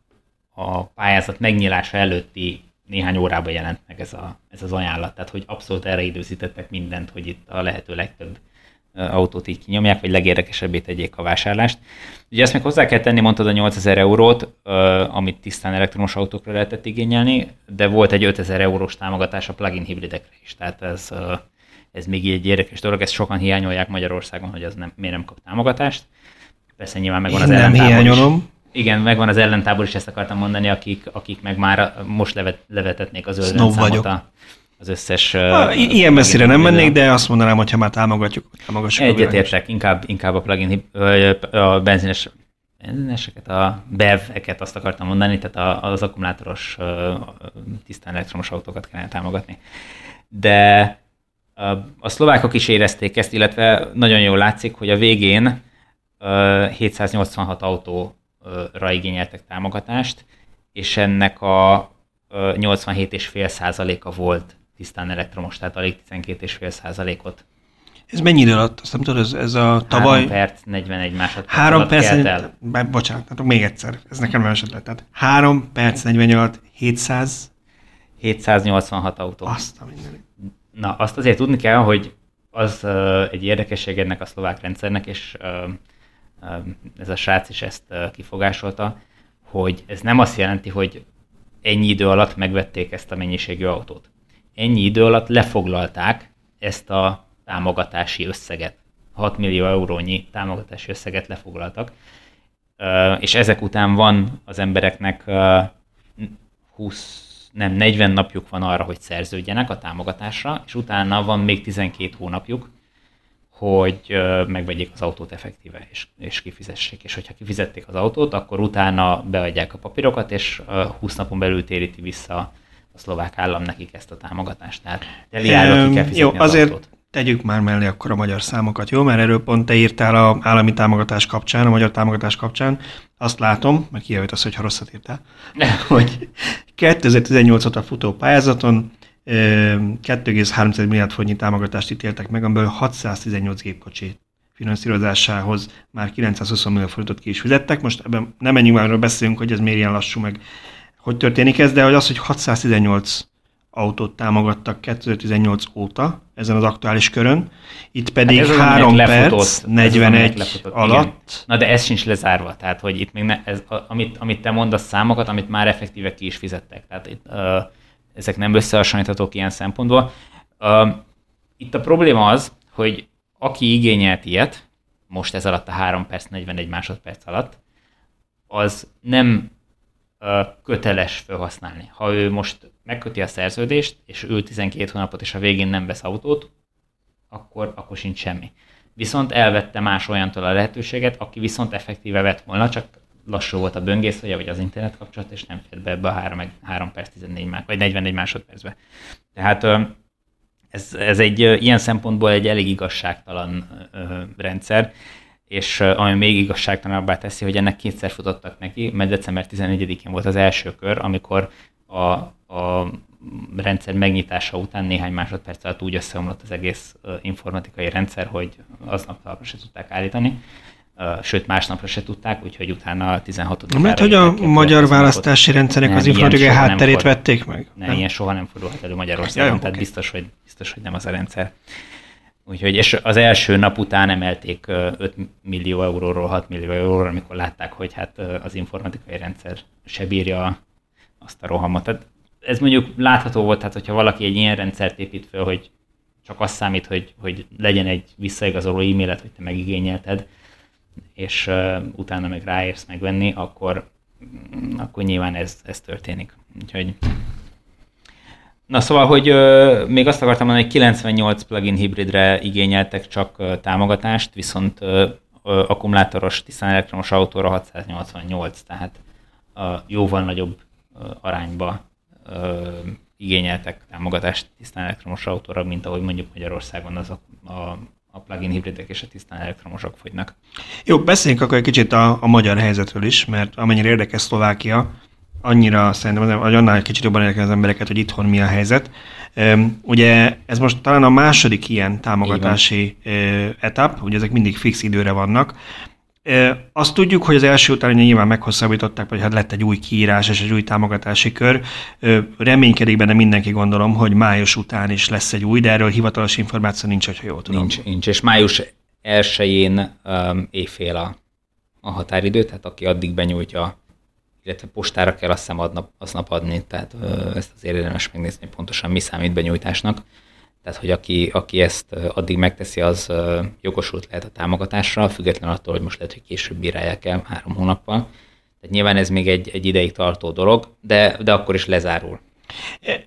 a pályázat megnyilása előtti néhány órában jelent meg ez, a, ez az ajánlat. Tehát, hogy abszolút erre időzítettek mindent, hogy itt a lehető legtöbb autót így kinyomják, vagy legérdekesebbé tegyék a vásárlást. Ugye ezt még hozzá kell tenni, mondtad a 8000 eurót, amit tisztán elektromos autókra lehetett igényelni, de volt egy 5000 eurós támogatás a plug-in hibridekre is. Tehát ez, ez még egy érdekes dolog, ezt sokan hiányolják Magyarországon, hogy az nem, miért nem kap támogatást. Persze nyilván megvan Én az nem hiányolom. Igen, megvan az ellentábor is, ezt akartam mondani, akik, akik meg már most levet, levetetnék az zöld vagyok. A, az összes... Ha, ilyen messzire nem mennék, de azt mondanám, hogy ha már támogatjuk, támogassuk Egyetértek, inkább, inkább a plugin, a benzines benzineseket, a BEV-eket azt akartam mondani, tehát az akkumulátoros tisztán elektromos autókat kellene támogatni. De a szlovákok is érezték ezt, illetve nagyon jól látszik, hogy a végén 786 autó ra igényeltek támogatást, és ennek a 87,5%-a volt tisztán elektromos, tehát alig 12,5%-ot. Ez mennyi idő alatt? Azt nem tudod, ez, ez a tavaly... 3 perc, 41 másodperc 3 perc, kelt el. Bocsánat, hát még egyszer, ez nekem nem esett le. Tehát 3 perc, 48, 700... 786 autó. Azt a mindenit. Na, azt azért tudni kell, hogy az uh, egy érdekesség ennek a szlovák rendszernek, és uh, ez a srác is ezt kifogásolta, hogy ez nem azt jelenti, hogy ennyi idő alatt megvették ezt a mennyiségű autót. Ennyi idő alatt lefoglalták ezt a támogatási összeget. 6 millió eurónyi támogatási összeget lefoglaltak, és ezek után van az embereknek 20, nem, 40 napjuk van arra, hogy szerződjenek a támogatásra, és utána van még 12 hónapjuk, hogy megvegyék az autót effektíve, és, és kifizessék. És hogyha kifizették az autót, akkor utána beadják a papírokat, és 20 napon belül téríti vissza a szlovák állam nekik ezt a támogatást. Tehát teliárva ki kell fizetni Jó, az azért autót. tegyük már mellé akkor a magyar számokat, jó? Mert erről pont te írtál a állami támogatás kapcsán, a magyar támogatás kapcsán. Azt látom, mert kijavít az, hogy rosszat írtál, *laughs* hogy 2018 óta futó pályázaton 2,3 milliárd forintnyi támogatást ítéltek meg, amiből 618 gépkocsi finanszírozásához már 920 millió forintot ki is fizettek. Most ebben nem menjünk már, beszélünk, hogy ez miért ilyen lassú, meg hogy történik ez, de hogy az, hogy 618 autót támogattak 2018 óta ezen az aktuális körön, itt pedig hát 3 perc, 41 alatt. Igen. Na de ez sincs lezárva, tehát hogy itt még ne, ez, amit, amit te mondasz számokat, amit már effektíve ki is fizettek. Tehát itt uh, ezek nem összehasonlíthatók ilyen szempontból. Itt a probléma az, hogy aki igényelt ilyet, most ez alatt a 3 perc, 41 másodperc alatt, az nem köteles felhasználni. Ha ő most megköti a szerződést, és ő 12 hónapot, és a végén nem vesz autót, akkor, akkor sincs semmi. Viszont elvette más olyantól a lehetőséget, aki viszont effektíve vett volna, csak lassú volt a böngészője, vagy az internet kapcsolat, és nem fért be ebbe a 3, 3 perc 14 másodperc, vagy 44 másodpercbe. Tehát ez, ez egy ilyen szempontból egy elég igazságtalan rendszer, és ami még igazságtalanabbá teszi, hogy ennek kétszer futottak neki, mert december 14-én volt az első kör, amikor a, a rendszer megnyitása után néhány másodperc alatt úgy összeomlott az egész informatikai rendszer, hogy aznap talpra se tudták állítani, sőt másnapra se tudták, úgyhogy utána a 16 Mert hogy a magyar választási rendszerek az informatikai hátterét vették meg? Ne, nem. ilyen soha nem fordulhat elő Magyarországon, ja, tehát okay. biztos, hogy, biztos, hogy nem az a rendszer. Úgyhogy, és az első nap után emelték 5 millió euróról 6 millió euróra, amikor látták, hogy hát az informatikai rendszer se bírja azt a rohamot. Tehát ez mondjuk látható volt, tehát hogyha valaki egy ilyen rendszert épít föl, hogy csak az számít, hogy, hogy legyen egy visszaigazoló e-mailet, hogy te megigényelted, és uh, utána meg ráérsz megvenni, akkor, akkor nyilván ez, ez történik. Úgyhogy Na szóval, hogy uh, még azt akartam mondani, hogy 98 plugin hibridre igényeltek csak uh, támogatást, viszont uh, akkumulátoros tisztán elektromos autóra 688, tehát uh, jóval nagyobb uh, arányba uh, igényeltek támogatást tisztán elektromos autóra, mint ahogy mondjuk Magyarországon az a, a, a plug-in hibridek és a tisztán elektromosok fogynak. Jó, beszéljünk akkor egy kicsit a, a magyar helyzetről is, mert amennyire érdekes Szlovákia, annyira szerintem, hogy annál egy kicsit jobban érdekel az embereket, hogy itthon mi a helyzet. Ugye ez most talán a második ilyen támogatási etap, ugye ezek mindig fix időre vannak, azt tudjuk, hogy az első után nyilván meghosszabbították, vagy hát lett egy új kiírás és egy új támogatási kör. Reménykedik benne mindenki, gondolom, hogy május után is lesz egy új, de erről hivatalos információ nincs, hogyha jól tudom. Nincs, nincs. és május 1-én um, éjfél a, a határidő, tehát aki addig benyújtja, illetve postára kell azt hiszem adnap, aznap adni, tehát uh, ezt azért érdemes megnézni, pontosan mi számít benyújtásnak. Tehát, hogy aki, aki ezt addig megteszi, az jogosult lehet a támogatásra, függetlenül attól, hogy most lehet, hogy később bírálják el három hónappal. Tehát nyilván ez még egy, egy ideig tartó dolog, de, de akkor is lezárul.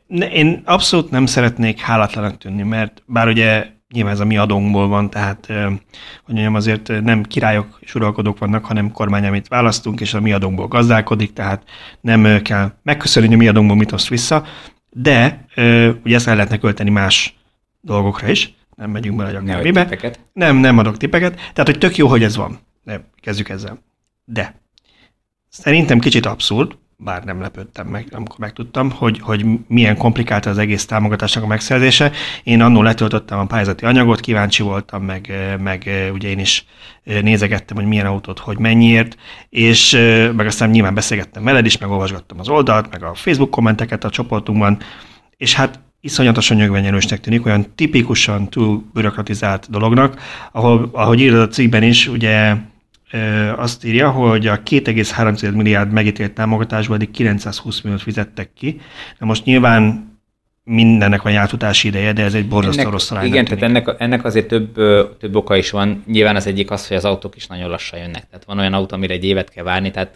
Én abszolút nem szeretnék hálátlanak tűnni, mert bár ugye nyilván ez a mi adónkból van, tehát hogy mondjam, azért nem királyok és uralkodók vannak, hanem kormány, amit választunk, és a mi adónkból gazdálkodik, tehát nem kell megköszönni, hogy a mi adónkból mit oszt vissza, de ugye ezt el lehetne költeni más dolgokra is, nem megyünk bele a mibe. Nem, nem adok tipeket. Tehát, hogy tök jó, hogy ez van. Ne, kezdjük ezzel. De szerintem kicsit abszurd, bár nem lepődtem meg, amikor megtudtam, hogy, hogy milyen komplikált az egész támogatásnak a megszerzése. Én annól letöltöttem a pályázati anyagot, kíváncsi voltam, meg, meg ugye én is nézegettem, hogy milyen autót, hogy mennyiért, és meg aztán nyilván beszélgettem veled is, meg olvasgattam az oldalt, meg a Facebook kommenteket a csoportunkban, és hát iszonyatosan nyögvenyelősnek tűnik, olyan tipikusan túl bürokratizált dolognak, ahol, ahogy írod a cikkben is, ugye azt írja, hogy a 2,3 milliárd megítélt támogatásból eddig 920 milliót fizettek ki. Na most nyilván mindennek van játutási ideje, de ez egy borzasztó ennek, rossz arány. Igen, tehát ennek, ennek azért több, több oka is van. Nyilván az egyik az, hogy az autók is nagyon lassan jönnek. Tehát van olyan autó, amire egy évet kell várni. Tehát,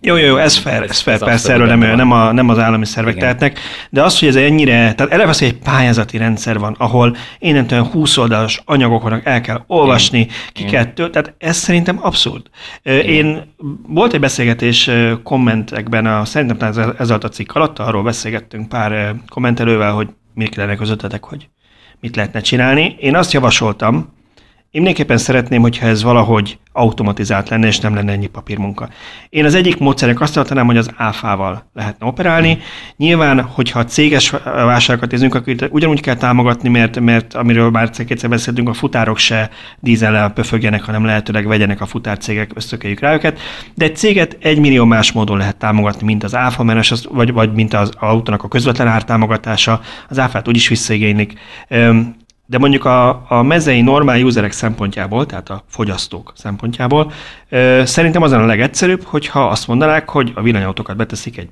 jó, jó, jó, ez fair, ez, ez fair, persze, erről nem, nem, a, nem az állami szervek igen. tehetnek, de az, hogy ez ennyire, tehát eleve az, hogy egy pályázati rendszer van, ahol innentől 20 oldalas anyagok vannak, el kell olvasni, igen. ki kell tölt, tehát ez szerintem abszurd. Igen. Én volt egy beszélgetés kommentekben, a, szerintem ez, ez a cikk alatt, arról beszélgettünk pár kommentelővel, hogy mik lennek az ötletek, hogy mit lehetne csinálni. Én azt javasoltam, én mindenképpen szeretném, hogyha ez valahogy automatizált lenne, és nem lenne ennyi papírmunka. Én az egyik módszerek azt tartanám, hogy az áfával lehetne operálni. Nyilván, hogyha céges vásárokat nézünk, akkor ugyanúgy kell támogatni, mert, mert amiről már kétszer beszéltünk, a futárok se dízellel pöfögjenek, hanem lehetőleg vegyenek a futárcégek, összökeljük rá őket. De egy céget egy millió más módon lehet támogatni, mint az áfa, mert az, vagy, vagy mint az autónak a közvetlen ártámogatása. Az áfát úgyis visszaigénylik de mondjuk a, a mezei normál userek szempontjából, tehát a fogyasztók szempontjából, ö, szerintem az a legegyszerűbb, hogyha azt mondanák, hogy a villanyautókat beteszik egy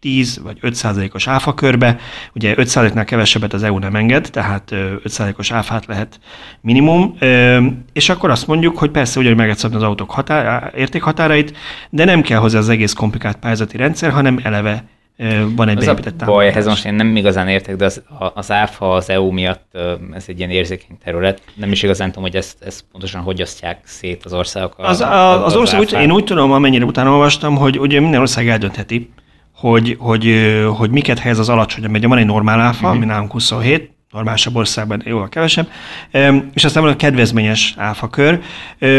10 vagy 5 százalékos áfa körbe, ugye 5 százaléknál kevesebbet az EU nem enged, tehát 5 százalékos áfát lehet minimum, és akkor azt mondjuk, hogy persze ugyanúgy meg az autók határ, értékhatárait, de nem kell hozzá az egész komplikált pályázati rendszer, hanem eleve van egy az beépített a baj, ehhez most én nem igazán értek, de az, az ÁFA az EU miatt ez egy ilyen érzékeny terület. Nem is igazán tudom, hogy ezt, ezt pontosan hogy osztják szét az országok. Az, a, az, az ország, úgy, én úgy tudom, amennyire utána olvastam, hogy ugye minden ország eldöntheti, hogy, hogy, hogy miket helyez az alacsony, mert van egy normál áfa, uh-huh. ami nálunk 27, normálisabb országban jóval kevesebb, és aztán van a kedvezményes áfakör,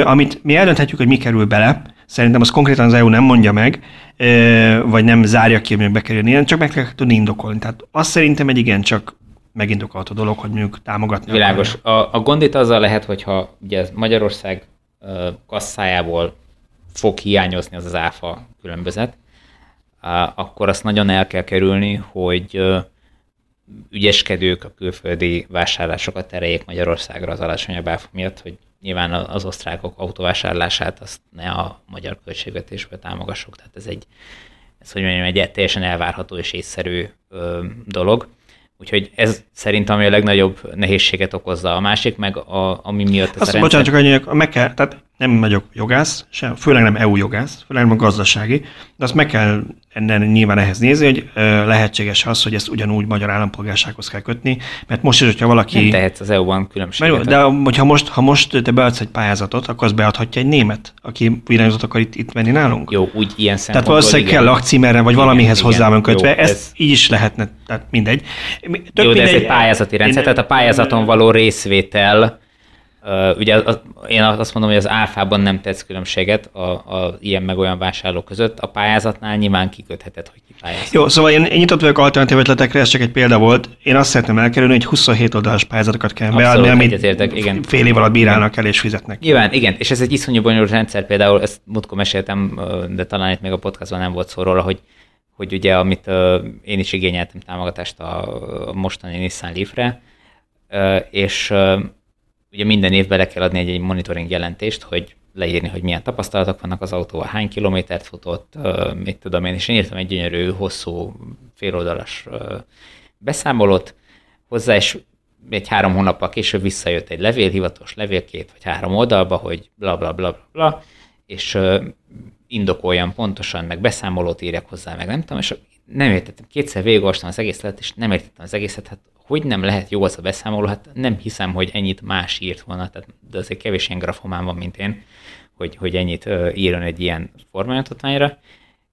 amit mi eldönthetjük, hogy mi kerül bele, Szerintem az konkrétan az EU nem mondja meg, vagy nem zárja ki, hogy bekerül ilyen, csak meg kell tudni indokolni. Tehát azt szerintem egy igen csak megindokolható dolog, hogy mondjuk támogatni. Világos. A, a gond itt azzal lehet, hogyha ugye Magyarország kasszájából fog hiányozni az az áfa különbözet, akkor azt nagyon el kell kerülni, hogy ügyeskedők a külföldi vásárlásokat tereljék Magyarországra az alacsonyabb áfa miatt, hogy nyilván az osztrákok autóvásárlását azt ne a magyar költségvetésből támogassuk, tehát ez egy, ez hogy mondjam, egy teljesen elvárható és észszerű ö, dolog. Úgyhogy ez szerintem ami a legnagyobb nehézséget okozza. A másik meg, a, ami miatt ez Azt, a rendszer... Bocsánat, csak annyi, meg kell, tehát nem vagyok jogász, sem, főleg nem EU jogász, főleg nem a gazdasági, de azt meg kell ennek nyilván ehhez nézni, hogy lehetséges az, hogy ezt ugyanúgy magyar állampolgársághoz kell kötni, mert most is, hogyha valaki... Nem tehetsz az EU-ban különbséget. Mert, de hogyha most, ha most te beadsz egy pályázatot, akkor az beadhatja egy német, aki irányzatot akar itt, itt venni nálunk. Jó, úgy ilyen Tehát valószínűleg kell lakcímerre, vagy igen, valamihez igen, hozzá van kötve. Jó, ez, ez így is lehetne, tehát mindegy. Tök jó, de mindegy. ez egy pályázati rendszer, tehát a pályázaton való részvétel Uh, ugye az, én azt mondom, hogy az áfában nem tetsz különbséget a, a ilyen meg olyan vásárlók között. A pályázatnál nyilván kikötheted, hogy ki pályázat. Jó, szóval én, én nyitott vagyok alternatív ötletekre, ez csak egy példa volt. Én azt szeretném elkerülni, hogy 27 oldalas pályázatokat kell beadni, amit igen. fél év alatt bírálnak el és fizetnek. Nyilván, igen, és ez egy iszonyú bonyolult rendszer, például ezt múltkor meséltem, de talán itt még a podcastban nem volt szó róla, hogy hogy ugye, amit uh, én is igényeltem támogatást a, a mostani Nissan Leaf-re, uh, és uh, ugye minden évben le kell adni egy, egy monitoring jelentést, hogy leírni, hogy milyen tapasztalatok vannak az autóval, hány kilométert futott, mit tudom én, és én írtam egy gyönyörű, hosszú, féloldalas beszámolót. Hozzá, és egy három hónappal később visszajött egy levél, hivatalos levél, két vagy három oldalba, hogy bla bla bla bla, bla és indokoljam pontosan, meg beszámolót írjak hozzá, meg nem tudom, és nem értettem, kétszer végigolvastam az egészet, és nem értettem az egészet, hát hogy nem lehet jó az a beszámoló, hát nem hiszem, hogy ennyit más írt volna, tehát, de azért kevés ilyen grafomán van, mint én, hogy, hogy ennyit írjon egy ilyen formanyomtatványra,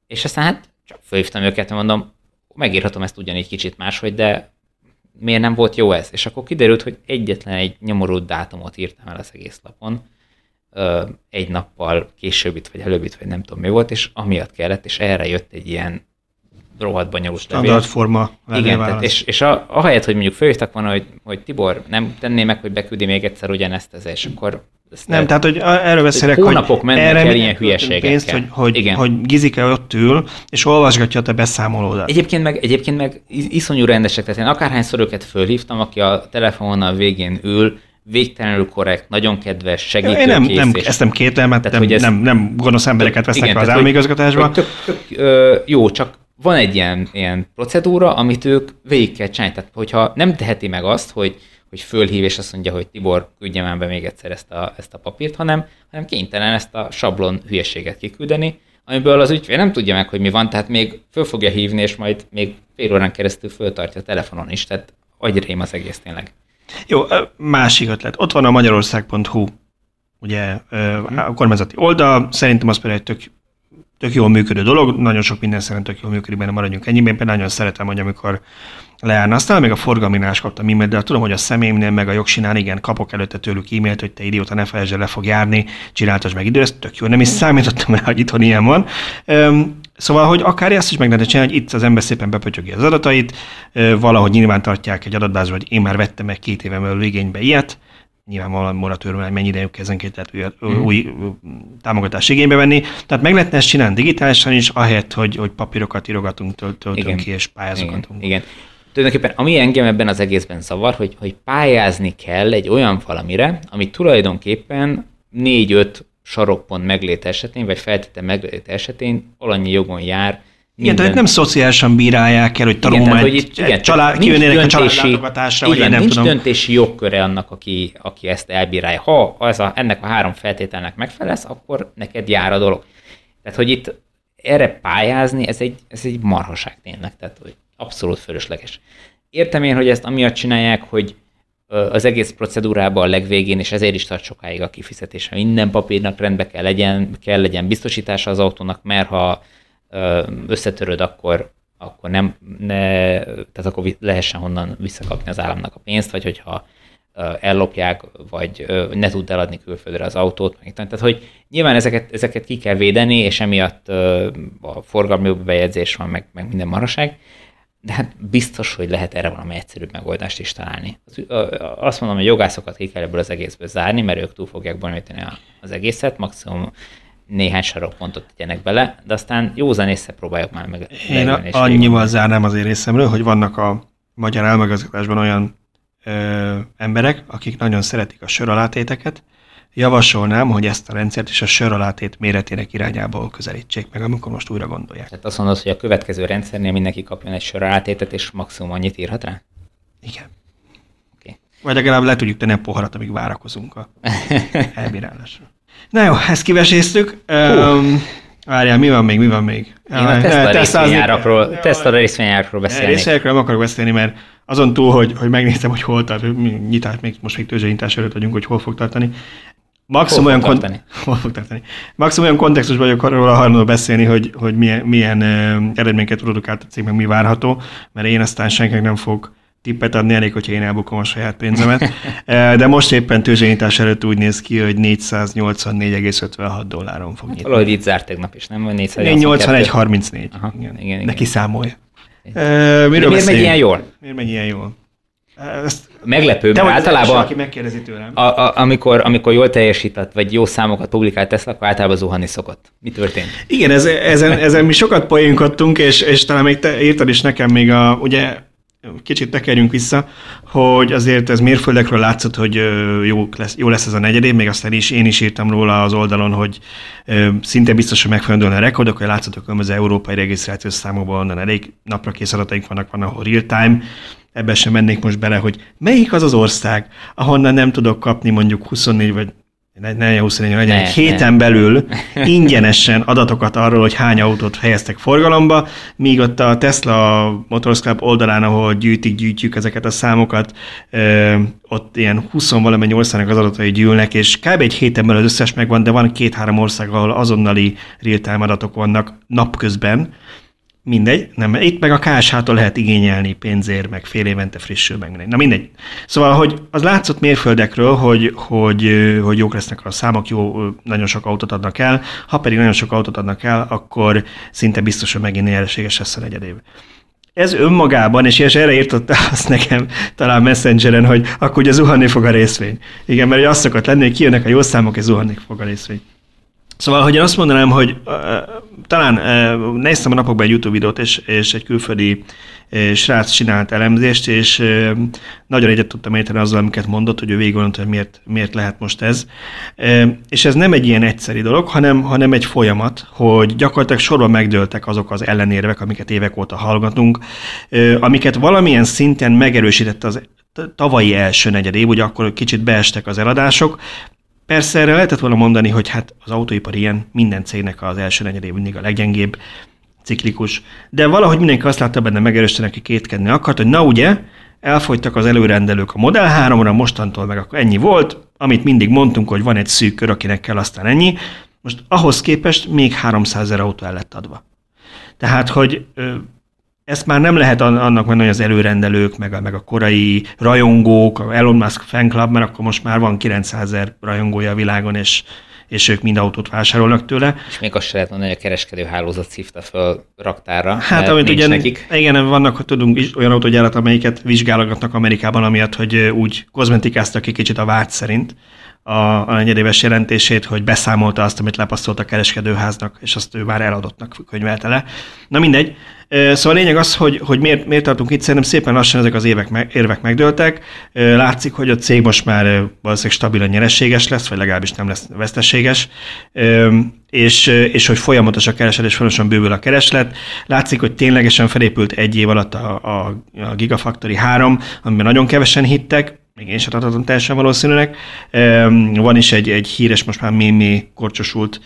és aztán hát csak felhívtam őket, mondom, megírhatom ezt ugyanígy kicsit máshogy, de miért nem volt jó ez? És akkor kiderült, hogy egyetlen egy nyomorult dátumot írtam el az egész lapon, egy nappal későbbit, vagy előbbit, vagy nem tudom mi volt, és amiatt kellett, és erre jött egy ilyen rohadt bonyolult Standard forma. Igen, tehát, és, és a, ahelyett, hogy mondjuk fölhívtak volna, hogy, hogy Tibor, nem tenné meg, hogy beküldi még egyszer ugyanezt ez, és akkor ezt nem, tehát, hogy erről beszélek, hogy hónapok mennek erre el ilyen hülyeségekkel. Pénzt, hogy, hogy, Igen. hogy Gizike ott ül, és olvasgatja a te beszámolódat. Egyébként meg, egyébként meg iszonyú rendesek, tehát én akárhányszor őket fölhívtam, aki a telefonon a végén ül, végtelenül korrekt, nagyon kedves, segítő Én nem, nem, ezt nem kétlem, mert nem, ez, nem, nem gonosz embereket vesznek igen, az államigazgatásba. Jó, csak van egy ilyen, ilyen procedúra, amit ők végig kell csinálni. Tehát, hogyha nem teheti meg azt, hogy, hogy fölhív és azt mondja, hogy Tibor, küldjem már be még egyszer ezt a, ezt a papírt, hanem, hanem kénytelen ezt a sablon hülyeséget kiküldeni, amiből az ügyfél nem tudja meg, hogy mi van, tehát még föl fogja hívni, és majd még fél órán keresztül föltartja a telefonon is, tehát agyrém az egész tényleg. Jó, másik ötlet. Ott van a magyarország.hu, ugye a kormányzati oldal, szerintem az például egy tök tök jól működő dolog, nagyon sok minden szerint tök jól működik, benne maradjunk ennyiben. Például nagyon szeretem, hogy amikor leárna. Aztán még a forgalminál is kaptam e-mailt, de tudom, hogy a személyemnél, meg a jogsinál, igen, kapok előtte tőlük e-mailt, hogy te idióta ne felejtsd le fog járni, csináltas meg idő, ez tök jó. Nem is számítottam rá, hogy itthon ilyen van. Szóval, hogy akár ezt is meg lehet csinálni, hogy itt az ember szépen bepötyögi az adatait, valahogy nyilván tartják egy adatbázba, hogy én már vettem meg két éve belül igénybe ilyet, nyilvánvalóan moratórium, hogy mennyi idejük ezenként lehet új, mm. új támogatás igénybe venni. Tehát meg lehetne ezt csinálni digitálisan is, ahelyett, hogy, hogy papírokat írogatunk, töltünk ki és pályázunk. Igen. Igen. Tulajdonképpen ami engem ebben az egészben zavar, hogy, hogy pályázni kell egy olyan valamire, ami tulajdonképpen négy-öt sarokpont meglét esetén, vagy feltétlen meglét esetén valanyi jogon jár, igen, tehát nem szociálisan bírálják el, hogy tanulmány, hogy itt, igen, család, kijönnének a családlátogatásra, vagy igen, nem nincs tudom. döntési jogköre annak, aki, aki ezt elbírálja. Ha az a, ennek a három feltételnek megfelelsz, akkor neked jár a dolog. Tehát, hogy itt erre pályázni, ez egy, ez egy marhaság tényleg, tehát hogy abszolút fölösleges. Értem én, hogy ezt amiatt csinálják, hogy az egész procedúrában a legvégén, és ezért is tart sokáig a kifizetése. Minden papírnak rendbe kell legyen, kell legyen biztosítása az autónak, mert ha összetöröd, akkor, akkor nem, ne, tehát akkor lehessen honnan visszakapni az államnak a pénzt, vagy hogyha ellopják, vagy ne tud eladni külföldre az autót. Tehát, hogy nyilván ezeket, ezeket ki kell védeni, és emiatt a forgalmi bejegyzés van, meg, meg minden maraság, de hát biztos, hogy lehet erre valami egyszerűbb megoldást is találni. Azt mondom, hogy jogászokat ki kell ebből az egészből zárni, mert ők túl fogják bonyolítani az egészet, maximum néhány sarokpontot tegyenek bele, de aztán józan észre próbáljuk már meg. Én annyival zárnám az én részemről, hogy vannak a magyar elmegazgatásban olyan ö, emberek, akik nagyon szeretik a söralátéteket, javasolnám, hogy ezt a rendszert is a söralátét méretének irányából közelítsék meg, amikor most újra gondolják. Tehát azt mondod, hogy a következő rendszernél mindenki kapjon egy söralátétet, és maximum annyit írhat rá? Igen. Okay. Vagy legalább le tudjuk tenni a poharat, amíg várakozunk a *laughs* elbírálásra. Na jó, ezt kiveséztük. Um, Várjál, mi van még, mi van még? Én a Tesla részvényárakról, Tesla részvényárakról beszélni. Részvényárakról nem akarok beszélni, mert azon túl, hogy, hogy megnéztem, hogy hol tart, nyitás, még, most még tőzsdenyítás előtt vagyunk, hogy hol fog tartani. Maximum olyan, kont- *laughs* hol fog tartani? Maximum olyan kontextusban vagyok arról hajlandó beszélni, hogy, hogy milyen, milyen eredményeket produkált a cég, meg mi várható, mert én aztán senkinek nem fog tippet adni, elég, hogyha én elbukom a saját pénzemet. *laughs* De most éppen tőzsdenyítás előtt úgy néz ki, hogy 484,56 dolláron fog nyitni. Valahogy itt zárt tegnap is, nem? 481,34. Igen, igen. Neki számolja. Miről miért megy ilyen jól? Miért megy ilyen jól? Ezt Meglepő, mert általában, aki megkérdezi tőlem. A, a, amikor, amikor jól teljesített, vagy jó számokat publikált Tesla, akkor általában zuhanni szokott. Mi történt? Igen, ez, ezen, ezen mi sokat poénkodtunk, és, és talán még te írtad is nekem még a, ugye kicsit tekerjünk vissza, hogy azért ez mérföldekről látszott, hogy jó lesz, jó lesz ez a negyedév, még aztán is én is írtam róla az oldalon, hogy szinte biztos, hogy megfelelően a rekordok, hogy látszott a különböző európai regisztrációs számokban, onnan elég napra kész adataink vannak, van, ahol real time, ebbe sem mennék most bele, hogy melyik az az ország, ahonnan nem tudok kapni mondjuk 24 vagy ne, ne 24 legyen, ne, egy héten ne. belül *laughs* ingyenesen adatokat arról, hogy hány autót helyeztek forgalomba, míg ott a Tesla Motors Club oldalán, ahol gyűjtik, gyűjtjük ezeket a számokat, ö, ott ilyen 20 valamennyi országnak az adatai gyűlnek, és kb. egy héten belül az összes megvan, de van két-három ország, ahol azonnali real-time adatok vannak napközben, Mindegy, nem, itt meg a KSH-tól lehet igényelni pénzért, meg fél évente frissül, meg mindegy. Na mindegy. Szóval, hogy az látszott mérföldekről, hogy, hogy, hogy jók lesznek a számok, jó, nagyon sok autót adnak el, ha pedig nagyon sok autót adnak el, akkor szinte biztos, hogy megint nyereséges lesz a negyedév. Ez önmagában, és erre írtotta azt nekem talán Messengeren, hogy akkor ugye zuhanni fog a részvény. Igen, mert azt szokott lenni, hogy kijönnek a jó számok, és zuhanni fog a részvény. Szóval, hogy én azt mondanám, hogy uh, talán uh, néztem a napokban egy YouTube videót, és, és egy külföldi uh, srác csinált elemzést, és uh, nagyon egyet tudtam érteni azzal, amiket mondott, hogy ő végig hogy miért, miért lehet most ez. Uh, és ez nem egy ilyen egyszeri dolog, hanem, hanem egy folyamat, hogy gyakorlatilag sorban megdőltek azok az ellenérvek, amiket évek óta hallgatunk, uh, amiket valamilyen szinten megerősítette az tavalyi első negyed év, ugye akkor kicsit beestek az eladások, Persze erre lehetett volna mondani, hogy hát az autóipar ilyen, minden cégnek az első negyedév mindig a leggyengébb, ciklikus, de valahogy mindenki azt látta benne megerősíteni, aki kétkedni akart, hogy na ugye, elfogytak az előrendelők a Model 3-ra, mostantól meg akkor ennyi volt, amit mindig mondtunk, hogy van egy szűk kör, akinek kell aztán ennyi, most ahhoz képest még 300 ezer autó el lett adva. Tehát, hogy ezt már nem lehet annak mondani, hogy az előrendelők, meg a, meg a korai rajongók, a Elon Musk fan club, mert akkor most már van 900 ezer rajongója a világon, és, és ők mind autót vásárolnak tőle. És még azt se lehet mondani, hogy a kereskedő hálózat szívta föl raktára, Hát, amit ugye, nekik. igen, vannak, tudunk is olyan autógyárat, amelyiket vizsgálgatnak Amerikában, amiatt, hogy úgy kozmetikáztak ki kicsit a vágy szerint a, a negyedéves jelentését, hogy beszámolta azt, amit lepasztolt a kereskedőháznak, és azt ő már eladottnak könyvelte le. Na mindegy. Szóval a lényeg az, hogy, hogy miért, miért tartunk itt, szerintem szépen lassan ezek az évek meg, érvek megdőltek. Látszik, hogy a cég most már valószínűleg stabilan nyereséges lesz, vagy legalábbis nem lesz veszteséges, és, és hogy folyamatos a kereslet, és folyamatosan bővül a kereslet. Látszik, hogy ténylegesen felépült egy év alatt a, a, a Gigafactory 3, amiben nagyon kevesen hittek, még én sem tartottam teljesen valószínűleg. Van is egy, egy híres, most már mémé korcsosult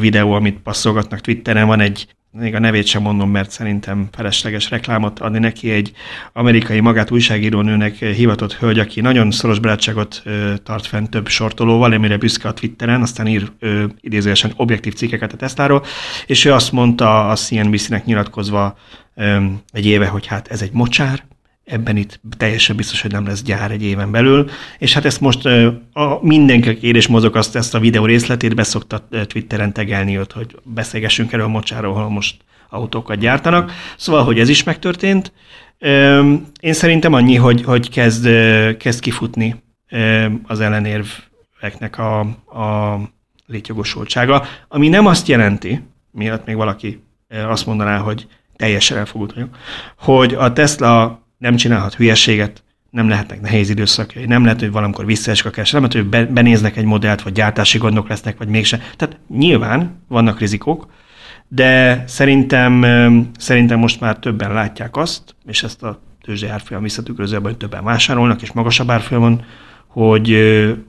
videó, amit passzolgatnak Twitteren, van egy még a nevét sem mondom, mert szerintem felesleges reklámot adni neki, egy amerikai magát újságírónőnek hivatott hölgy, aki nagyon szoros barátságot tart fenn több sortolóval, amire büszke a Twitteren, aztán ír idézőesen objektív cikkeket a Tesláról, és ő azt mondta a CNBC-nek nyilatkozva egy éve, hogy hát ez egy mocsár, ebben itt teljesen biztos, hogy nem lesz gyár egy éven belül, és hát ezt most a mindenki, ér és mozog azt, ezt a videó részletét beszokta Twitteren tegelni őt, hogy beszélgessünk erről a mocsáról, ahol most autókat gyártanak. Szóval, hogy ez is megtörtént. Én szerintem annyi, hogy, hogy kezd, kezd kifutni az ellenérveknek a, a létjogosultsága, ami nem azt jelenti, miatt még valaki azt mondaná, hogy teljesen elfogult vagyok, hogy a Tesla nem csinálhat hülyeséget, nem lehetnek nehéz időszakai, nem lehet, hogy valamikor visszaesik a keres, nem lehet, hogy benéznek egy modellt, vagy gyártási gondok lesznek, vagy mégse. Tehát nyilván vannak rizikók, de szerintem, szerintem most már többen látják azt, és ezt a tőzsdei árfolyam visszatükröző, hogy többen vásárolnak, és magasabb árfolyamon, hogy,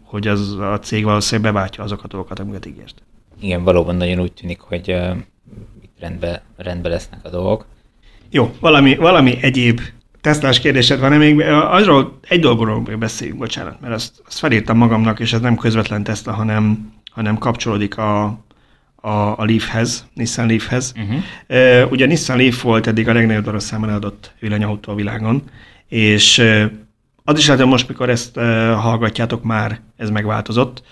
hogy az a cég valószínűleg beváltja azokat a dolgokat, amiket ígért. Igen, valóban nagyon úgy tűnik, hogy uh, itt rendben rendbe lesznek a dolgok. Jó, valami, valami egyéb Teslás kérdésed van, még azról egy dolgról még beszéljünk, bocsánat, mert azt, azt felírtam magamnak, és ez nem közvetlen Tesla, hanem, hanem kapcsolódik a, a, a Leafhez, Nissan Leafhez. Uh-huh. Uh, ugye Nissan Leaf volt eddig a legnagyobb darabszámban eladott villanyautó a világon, és az is lehet, hogy most, mikor ezt hallgatjátok, már ez megváltozott.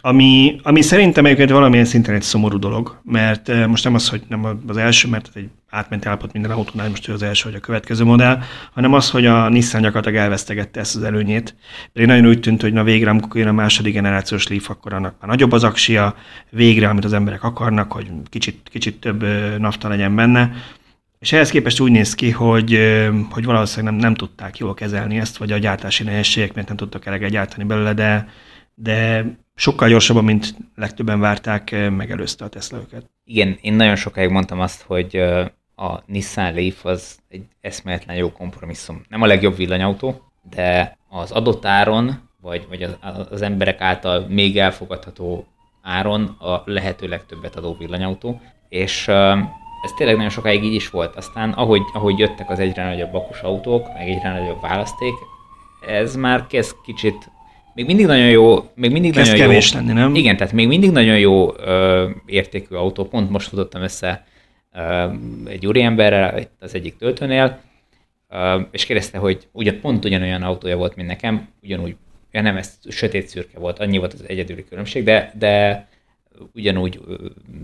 Ami, ami szerintem egyébként valamilyen szinten egy szomorú dolog, mert most nem az, hogy nem az első, mert egy átment állapot minden autónál, most ő az első, vagy a következő modell, hanem az, hogy a Nissan gyakorlatilag elvesztegette ezt az előnyét. Pedig nagyon úgy tűnt, hogy na végre, amikor jön a második generációs Leaf, akkor annak már nagyobb az aksia, végre, amit az emberek akarnak, hogy kicsit, kicsit több nafta legyen benne. És ehhez képest úgy néz ki, hogy, hogy valószínűleg nem, nem tudták jól kezelni ezt, vagy a gyártási nehézségek, mert nem tudtak eleget gyártani belőle, de de sokkal gyorsabban, mint legtöbben várták, eh, megelőzte a Tesla őket. Igen, én nagyon sokáig mondtam azt, hogy eh, a Nissan Leaf az egy eszméletlen jó kompromisszum. Nem a legjobb villanyautó, de az adott áron, vagy, vagy az, az emberek által még elfogadható áron a lehető legtöbbet adó villanyautó, és eh, ez tényleg nagyon sokáig így is volt. Aztán ahogy, ahogy jöttek az egyre nagyobb bakus autók, meg egyre nagyobb választék, ez már kezd kicsit még mindig nagyon jó, még mindig Kezd nagyon kevés jó, lenni, nem? Igen, tehát még mindig nagyon jó ö, értékű autó. Pont most futottam össze ö, egy úriemberrel az egyik töltőnél, ö, és kérdezte, hogy ugyan, pont ugyanolyan autója volt, mint nekem, ugyanúgy, ja nem, ez sötét szürke volt, annyi volt az egyedüli különbség, de, de ugyanúgy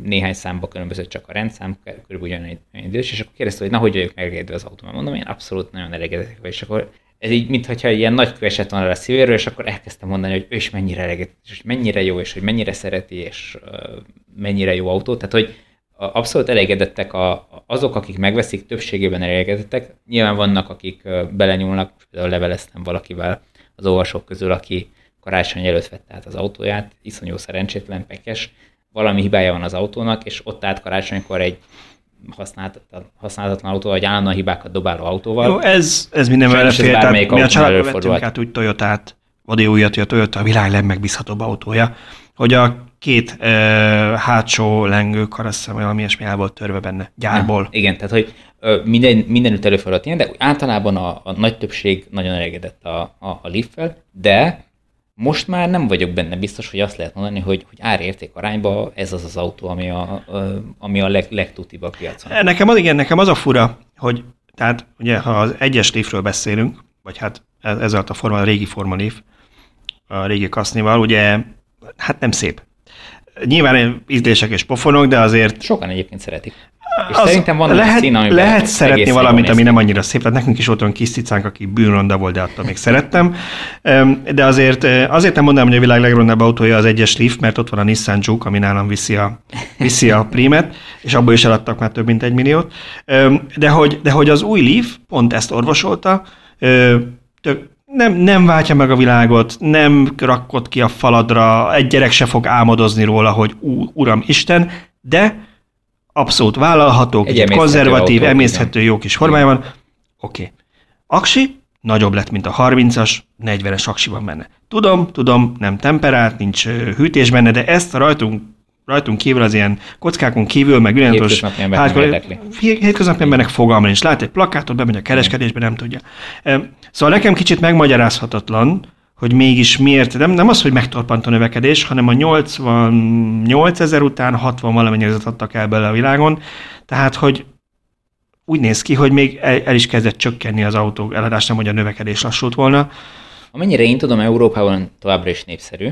néhány számba különbözött csak a rendszám, körülbelül ugyanolyan idős, és akkor kérdezte, hogy na, hogy vagyok megengedve az autó. Mondom, én abszolút nagyon elégedett és akkor ez így, mintha ilyen nagy esett volna a szívéről, és akkor elkezdtem mondani, hogy ő is mennyire eleget, és mennyire jó, és hogy mennyire szereti, és mennyire jó autó. Tehát, hogy abszolút elégedettek a, azok, akik megveszik, többségében elégedettek. Nyilván vannak, akik belenyúlnak, például leveleztem valakivel az olvasók közül, aki karácsony előtt vette át az autóját, iszonyú szerencsétlen, pekes, valami hibája van az autónak, és ott át karácsonykor egy használhatatlan, használhatatlan autó, vagy állandóan hibákat dobáló autóval. Jó, ez, ez minden belefér, tehát mi a családban vettünk át úgy Toyotát, vagy újat, hogy a Toyota a világ legmegbízhatóbb autója, hogy a két uh, hátsó lengő karasszem, valami ilyesmi el volt törve benne, gyárból. Ha, igen, tehát hogy minden, mindenütt előfordult ilyen, de általában a, a nagy többség nagyon elégedett a, a, a Leaf-fel, de most már nem vagyok benne biztos, hogy azt lehet mondani, hogy, hogy árérték arányba ez az az autó, ami a, ami a leg, legtutibb a piacon. Nekem az, igen, nekem az a fura, hogy tehát ugye, ha az egyes lévről beszélünk, vagy hát ez a forma, a régi forma lév, a régi kasznival, ugye hát nem szép. Nyilván ízlések és pofonok, de azért... Sokan egyébként szeretik. És az szerintem van lehet, szín, lehet szeretni valamit, ami nem annyira szép. Tehát nekünk is volt olyan kis cicánk, aki bűnronda volt, de attól még szerettem. De azért, azért nem mondanám, hogy a világ legrondább autója az egyes Leaf, mert ott van a Nissan Juke, ami nálam viszi a, viszi a prímet, és abból is eladtak már több mint egy milliót. De hogy, de hogy az új Leaf pont ezt orvosolta, tök, nem, nem váltja meg a világot, nem rakkott ki a faladra, egy gyerek se fog álmodozni róla, hogy uram Isten, de abszolút vállalható, egy konzervatív, autó, emészhető, jó kis formájában. Oké. Okay. Aksi, nagyobb lett, mint a 30-as, 40-es aksi van benne. Tudom, tudom, nem temperált, nincs hűtés benne, de ezt a rajtunk rajtunk kívül az ilyen kockákon kívül, meg világos hétköznapi embernek fogalma nincs. Lát egy plakátot, bemegy a kereskedésbe, nem tudja. Szóval nekem kicsit megmagyarázhatatlan, hogy mégis miért, nem, nem az, hogy megtorpant a növekedés, hanem a 88 ezer után 60 valamennyi adtak el bele a világon, tehát, hogy úgy néz ki, hogy még el, el is kezdett csökkenni az autó eladás, nem hogy a növekedés lassult volna. Amennyire én tudom, Európában továbbra is népszerű.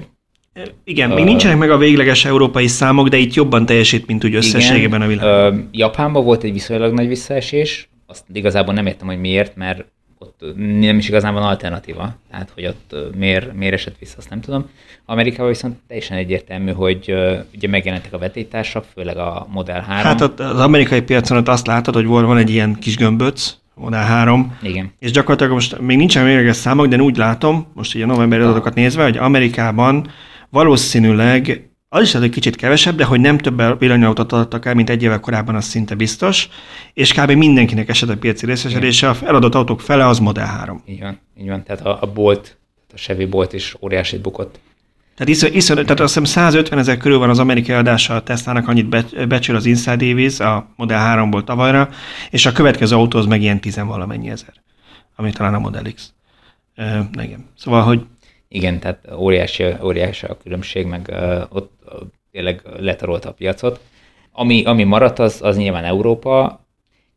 Igen, uh, még nincsenek meg a végleges európai számok, de itt jobban teljesít, mint úgy összességében a világ. Uh, Japánban volt egy viszonylag nagy visszaesés, azt igazából nem értem, hogy miért, mert ott nem is igazán van alternatíva, tehát hogy ott miért, miért esett vissza, azt nem tudom. Amerikában viszont teljesen egyértelmű, hogy ugye megjelentek a vetétársak, főleg a Model 3. Hát az amerikai piacon ott azt látod, hogy van egy ilyen kis gömböc, Model 3. Igen. És gyakorlatilag most még nincsen végleges számok, de úgy látom, most ugye a novemberi adatokat nézve, hogy Amerikában valószínűleg az is lehet, hogy kicsit kevesebb, de hogy nem több villanyautót adtak el, mint egy évvel korábban, az szinte biztos, és kb. mindenkinek esett a piaci részesedése, a eladott autók fele az Model 3. Így van, így van. tehát a, a Bolt, a Chevy Bolt is óriásit bukott. Tehát, iszor, iszor, tehát azt hiszem 150 ezer körül van az amerikai adása a Tesla-nak, annyit be, becsül az Inside Davis a Model 3-ból tavalyra, és a következő autó az meg ilyen 10 valamennyi ezer, ami talán a Model X. E, igen. Szóval, hogy igen, tehát óriási, óriási a különbség, meg ott tényleg letarolta a piacot. Ami, ami maradt, az, az nyilván Európa.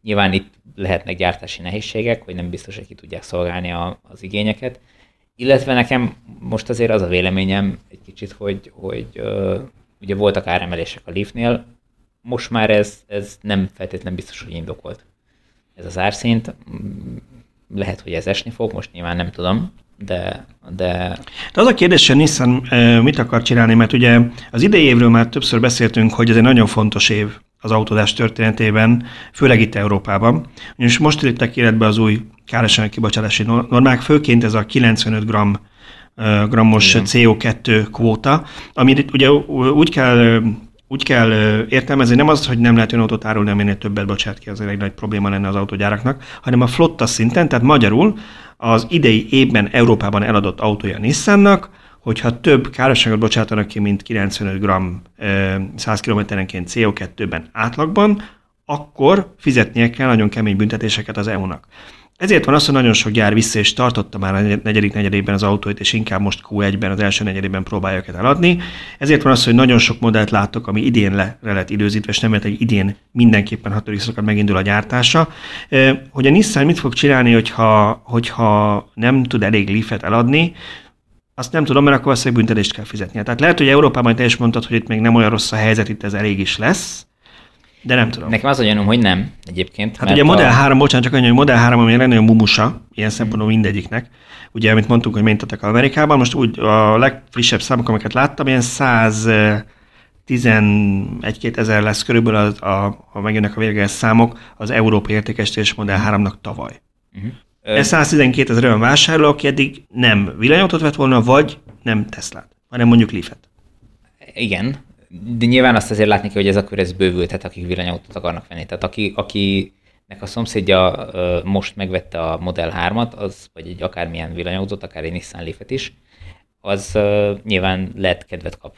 Nyilván itt lehetnek gyártási nehézségek, hogy nem biztos, hogy ki tudják szolgálni a, az igényeket. Illetve nekem most azért az a véleményem egy kicsit, hogy, hogy uh, ugye voltak áremelések a Leafnél, most már ez, ez nem feltétlenül biztos, hogy indokolt. Ez az árszint, lehet, hogy ez esni fog, most nyilván nem tudom, de, de... de az a kérdés, hogy Nissan mit akar csinálni, mert ugye az idei évről már többször beszéltünk, hogy ez egy nagyon fontos év az autózás történetében, főleg itt Európában. Ugyanis most léptek életbe az új károsanyag kibocsátási normák, főként ez a 95 g grammos Igen. CO2 kvóta, amit ugye úgy kell úgy kell értelmezni, nem az, hogy nem lehet olyan autót árulni, aminél többet bocsát ki, az egy nagy probléma lenne az autógyáraknak, hanem a flotta szinten, tehát magyarul az idei évben Európában eladott autója Nissannak, hogyha több károsságot bocsátanak ki, mint 95 g 100 km-enként CO2-ben átlagban, akkor fizetnie kell nagyon kemény büntetéseket az EU-nak. Ezért van az, hogy nagyon sok gyár vissza és tartotta már a negyedik negyedében az autóit, és inkább most Q1-ben, az első negyedében próbálja őket eladni. Ezért van az, hogy nagyon sok modellt láttok, ami idén le, le lett időzítve, és nem hogy idén mindenképpen hatodik szakad megindul a gyártása. Hogy a Nissan mit fog csinálni, hogyha, hogyha nem tud elég Leaf-et eladni, azt nem tudom, mert akkor azt büntetést kell fizetnie. Tehát lehet, hogy Európában te is mondtad, hogy itt még nem olyan rossz a helyzet, itt ez elég is lesz, de nem tudom. Nekem az a gyanúm, hogy nem egyébként. Hát ugye a Model a... 3, bocsánat, csak annyi, hogy Model 3, ami nagyon mumusa, ilyen szempontból mindegyiknek. Ugye, amit mondtunk, hogy mentetek Amerikában, most úgy a legfrissebb számok, amiket láttam, ilyen 100 11-2 ezer lesz körülbelül, az, a, ha megjönnek a végleges számok, az Európai Értékesítés Model 3-nak tavaly. Uh-huh. Ez 112 ezer olyan vásárló, aki eddig nem villanyautót vett volna, vagy nem Teslát, hanem mondjuk Leaf-et. Igen, de nyilván azt azért látni kell, hogy ez a kör ez bővült, tehát akik villanyautót akarnak venni. Tehát aki, akinek a szomszédja most megvette a Model 3-at, az, vagy egy akármilyen villanyautót, akár egy Nissan leaf is, az nyilván lehet kedvet kap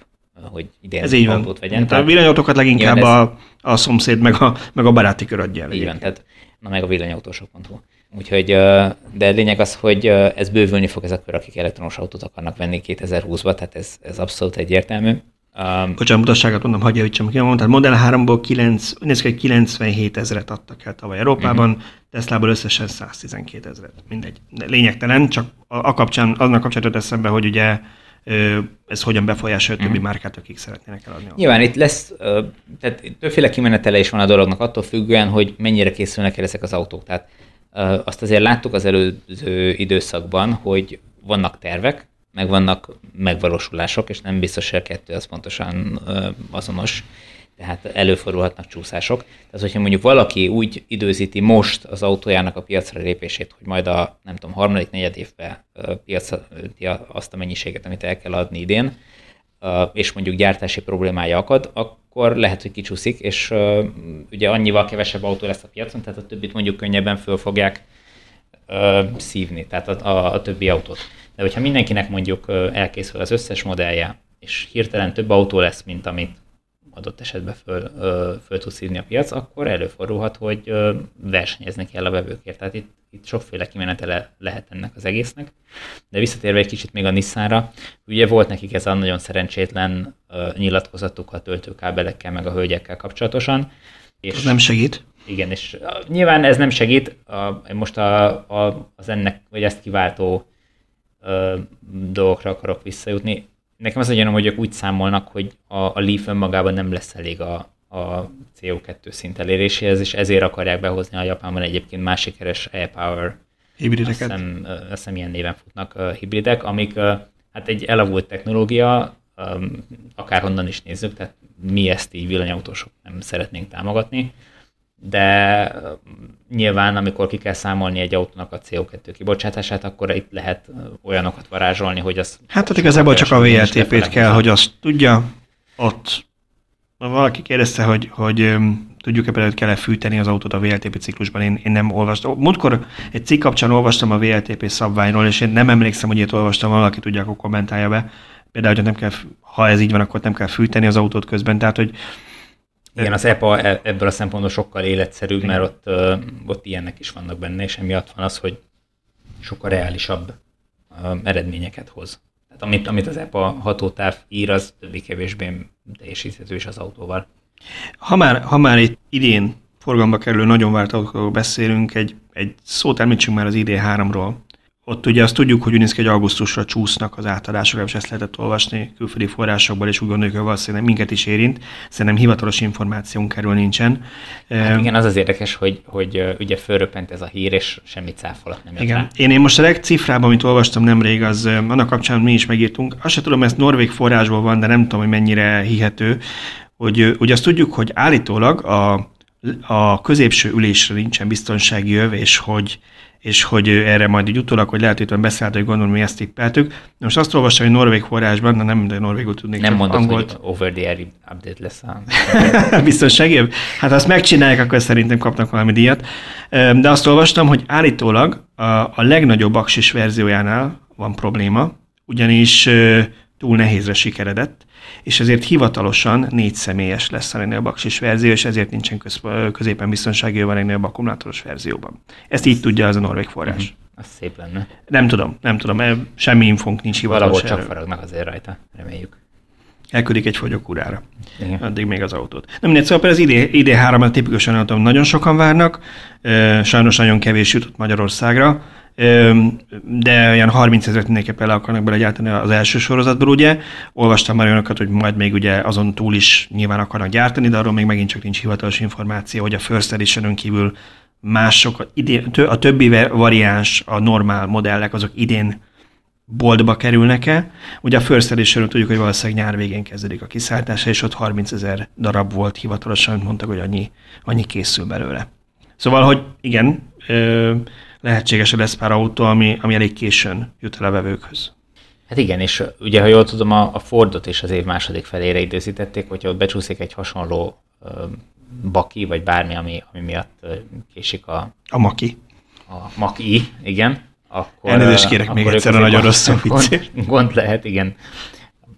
hogy idén ez így van. vegyen. Tehát a villanyautókat leginkább ez... a, a szomszéd, meg a, meg a baráti kör adja el. Így van, tehát na meg a villanyautósok.hu. Úgyhogy, de lényeg az, hogy ez bővülni fog ez a kör, akik elektronos autót akarnak venni 2020-ba, tehát ez, ez abszolút egyértelmű. Um, Bocsánat, mutasságot mondom, hagyja, hogy sem mondtam. Model 3-ból 9, 97 ezeret adtak el tavaly Európában, uh-huh. Teslából összesen 112 ezeret. Mindegy. De lényegtelen, csak a, a kapcsán, aznak kapcsán eszembe, hogy ugye ez hogyan befolyásolja a többi uh-huh. márkát, akik szeretnének eladni. Nyilván itt lesz, tehát többféle kimenetele is van a dolognak, attól függően, hogy mennyire készülnek el ezek az autók. Tehát azt azért láttuk az előző időszakban, hogy vannak tervek, meg vannak megvalósulások, és nem biztos, hogy a kettő az pontosan azonos, tehát előfordulhatnak csúszások. Tehát, hogyha mondjuk valaki úgy időzíti most az autójának a piacra lépését, hogy majd a, nem tudom, harmadik, negyed évben piacra azt a mennyiséget, amit el kell adni idén, és mondjuk gyártási problémája akad, akkor lehet, hogy kicsúszik, és ugye annyival kevesebb autó lesz a piacon, tehát a többit mondjuk könnyebben föl fogják szívni, tehát a, a, a többi autót. De hogyha mindenkinek mondjuk elkészül az összes modellje, és hirtelen több autó lesz, mint amit adott esetben föl, föl tudsz szívni a piac, akkor előfordulhat, hogy versenyezni kell a vevőkért. Tehát itt, itt sokféle kimenetele lehet ennek az egésznek. De visszatérve egy kicsit még a Nissanra, ugye volt nekik ez a nagyon szerencsétlen nyilatkozatuk a töltőkábelekkel, meg a hölgyekkel kapcsolatosan. És ez nem segít. Igen, és nyilván ez nem segít, uh, most a, a, az ennek, vagy ezt kiváltó uh, dolgokra akarok visszajutni. Nekem az a gyanom, hogy ők úgy számolnak, hogy a, a Leaf önmagában nem lesz elég a, a CO2 szint eléréséhez, és ezért akarják behozni a Japánban egyébként más sikeres e-power hibrideket. Azt hiszem, azt hiszem ilyen néven futnak uh, hibridek, amik uh, hát egy elavult technológia, um, akárhonnan is nézzük, tehát mi ezt így villanyautósok nem szeretnénk támogatni, de nyilván, amikor ki kell számolni egy autónak a CO2 kibocsátását, akkor itt lehet olyanokat varázsolni, hogy az... Hát ott igazából csak a VLTP-t kell, hogy azt tudja, ott valaki kérdezte, hogy, hogy tudjuk-e például, kell-e fűteni az autót a VLTP ciklusban, én, én nem olvastam. Múltkor egy cikk kapcsán olvastam a VLTP szabványról, és én nem emlékszem, hogy itt olvastam, valaki tudja, akkor kommentálja be. Például, hogy nem kell, ha ez így van, akkor nem kell fűteni az autót közben, tehát, hogy igen, az EPA e- ebből a szempontból sokkal életszerűbb, mert ott, ott ilyenek is vannak benne, és emiatt van az, hogy sokkal reálisabb eredményeket hoz. Tehát amit, amit az EPA hatótáv ír, az többé-kevésbé teljesíthető is az autóval. Ha már, ha már itt idén forgalomba kerülő nagyon várt autóról beszélünk, egy, egy szót említsünk már az ID3-ról. Ott ugye azt tudjuk, hogy néz hogy augusztusra csúsznak az átadások, és ezt lehetett olvasni külföldi forrásokból, és úgy gondoljuk, hogy valószínűleg minket is érint. Szerintem hivatalos információnk erről nincsen. Hát igen, az az érdekes, hogy, hogy ugye fölröppent ez a hír, és semmi cáfolat nem Igen. Rá. Én, én most a legcifrában, amit olvastam nemrég, az annak kapcsán mi is megírtunk. Azt sem tudom, ezt norvég forrásból van, de nem tudom, hogy mennyire hihető, hogy ugye azt tudjuk, hogy állítólag a, a középső ülésre nincsen biztonsági öv, és hogy és hogy erre majd így utólag, hogy lehet, hogy beszállt, hogy gondolom, mi ezt tippeltük. Most azt olvastam, hogy Norvég forrásban, de nem, de Norvégul tudnék. Nem mondod, angolt. hogy over the air update lesz a... *laughs* Biztonsági? Hát azt megcsinálják, akkor szerintem kapnak valami díjat. De azt olvastam, hogy állítólag a, a legnagyobb aksis verziójánál van probléma, ugyanis túl nehézre sikeredett, és ezért hivatalosan négy személyes lesz a legnagyobb aksis verzió, és ezért nincsen köz, középen biztonsági a legnagyobb akkumulátoros verzióban. Ezt így tudja az a norvég forrás. Uh-huh. Az szép lenne. Nem tudom, nem tudom, semmi infónk nincs hivatalos Valahol csak faragnak azért rajta, reméljük. Elküldik egy fogyókúrára. Addig még az autót. Nem mindegy, szóval az ID, ID3-at tipikusan nagyon sokan várnak, sajnos nagyon kevés jutott Magyarországra, de olyan 30 ezeret mindenképpen le akarnak belegyártani az első sorozatból, ugye. Olvastam már olyanokat, hogy majd még ugye azon túl is nyilván akarnak gyártani, de arról még megint csak nincs hivatalos információ, hogy a First edition kívül mások, a többi variáns, a normál modellek, azok idén boltba kerülnek-e. Ugye a First edition tudjuk, hogy valószínűleg nyár végén kezdődik a kiszállítása, és ott 30 ezer darab volt hivatalosan, mondtak, hogy annyi, annyi készül belőle. Szóval, hogy igen, lehetséges lesz pár autó, ami, ami elég későn jut el a vevőkhöz. Hát igen, és ugye, ha jól tudom, a, a Fordot is az év második felére időzítették, hogyha ott becsúszik egy hasonló ö, baki, vagy bármi, ami, ami miatt késik a... A maki. A maki, igen. Akkor, Elnézést kérek akkor még egyszer a nagyon rossz gond, *laughs* gond lehet, igen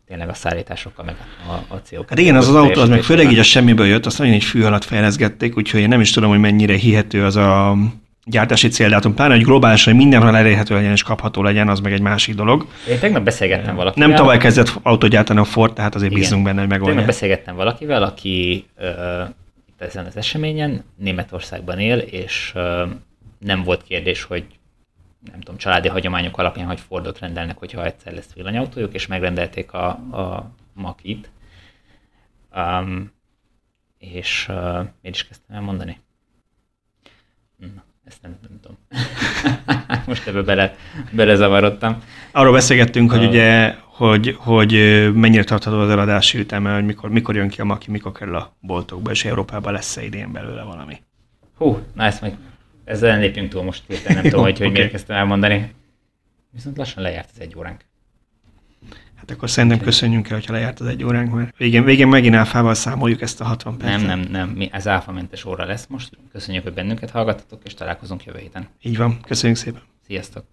tényleg a szállításokkal, meg a, a co Hát igen, az az autó, az meg főleg így a semmiből jött, azt nagyon egy fű alatt fejleszgették, úgyhogy én nem is tudom, hogy mennyire hihető az a gyártási céldátum, pláne, hogy globálisan, hogy mindenhol elérhető legyen és kapható legyen, az meg egy másik dolog. Én tegnap beszélgettem valakivel. Nem tavaly kezdett autót gyártani a Ford, tehát azért Igen. bízunk benne, hogy megoldja. Tegnap beszélgettem valakivel, aki uh, itt ezen az eseményen Németországban él, és uh, nem volt kérdés, hogy nem tudom, családi hagyományok alapján, hogy Fordot rendelnek, hogyha egyszer lesz villanyautójuk, és megrendelték a, a Makit. Um, és uh, én is kezdtem el mondani. Na ezt nem, nem tudom. *laughs* Most ebbe bele, belezavarodtam. Arról beszélgettünk, hogy ugye, hogy, hogy mennyire tartható az eladási üteme, hogy mikor, mikor jön ki a maki, mikor kerül a boltokba, és Európában lesz-e idén belőle valami. Hú, na ezt meg ezzel lépjünk túl most hirtelen, nem tudom, hogy, hogy okay. miért kezdtem elmondani. Viszont lassan lejárt az egy óránk. Hát akkor szerintem köszönjünk el, hogyha lejárt az egy óránk, mert végén, végén megint áfával számoljuk ezt a 60 percet. Nem, nem, nem, mi, ez áfamentes óra lesz most. Köszönjük, hogy bennünket hallgattatok, és találkozunk jövő héten. Így van, köszönjük szépen. Sziasztok!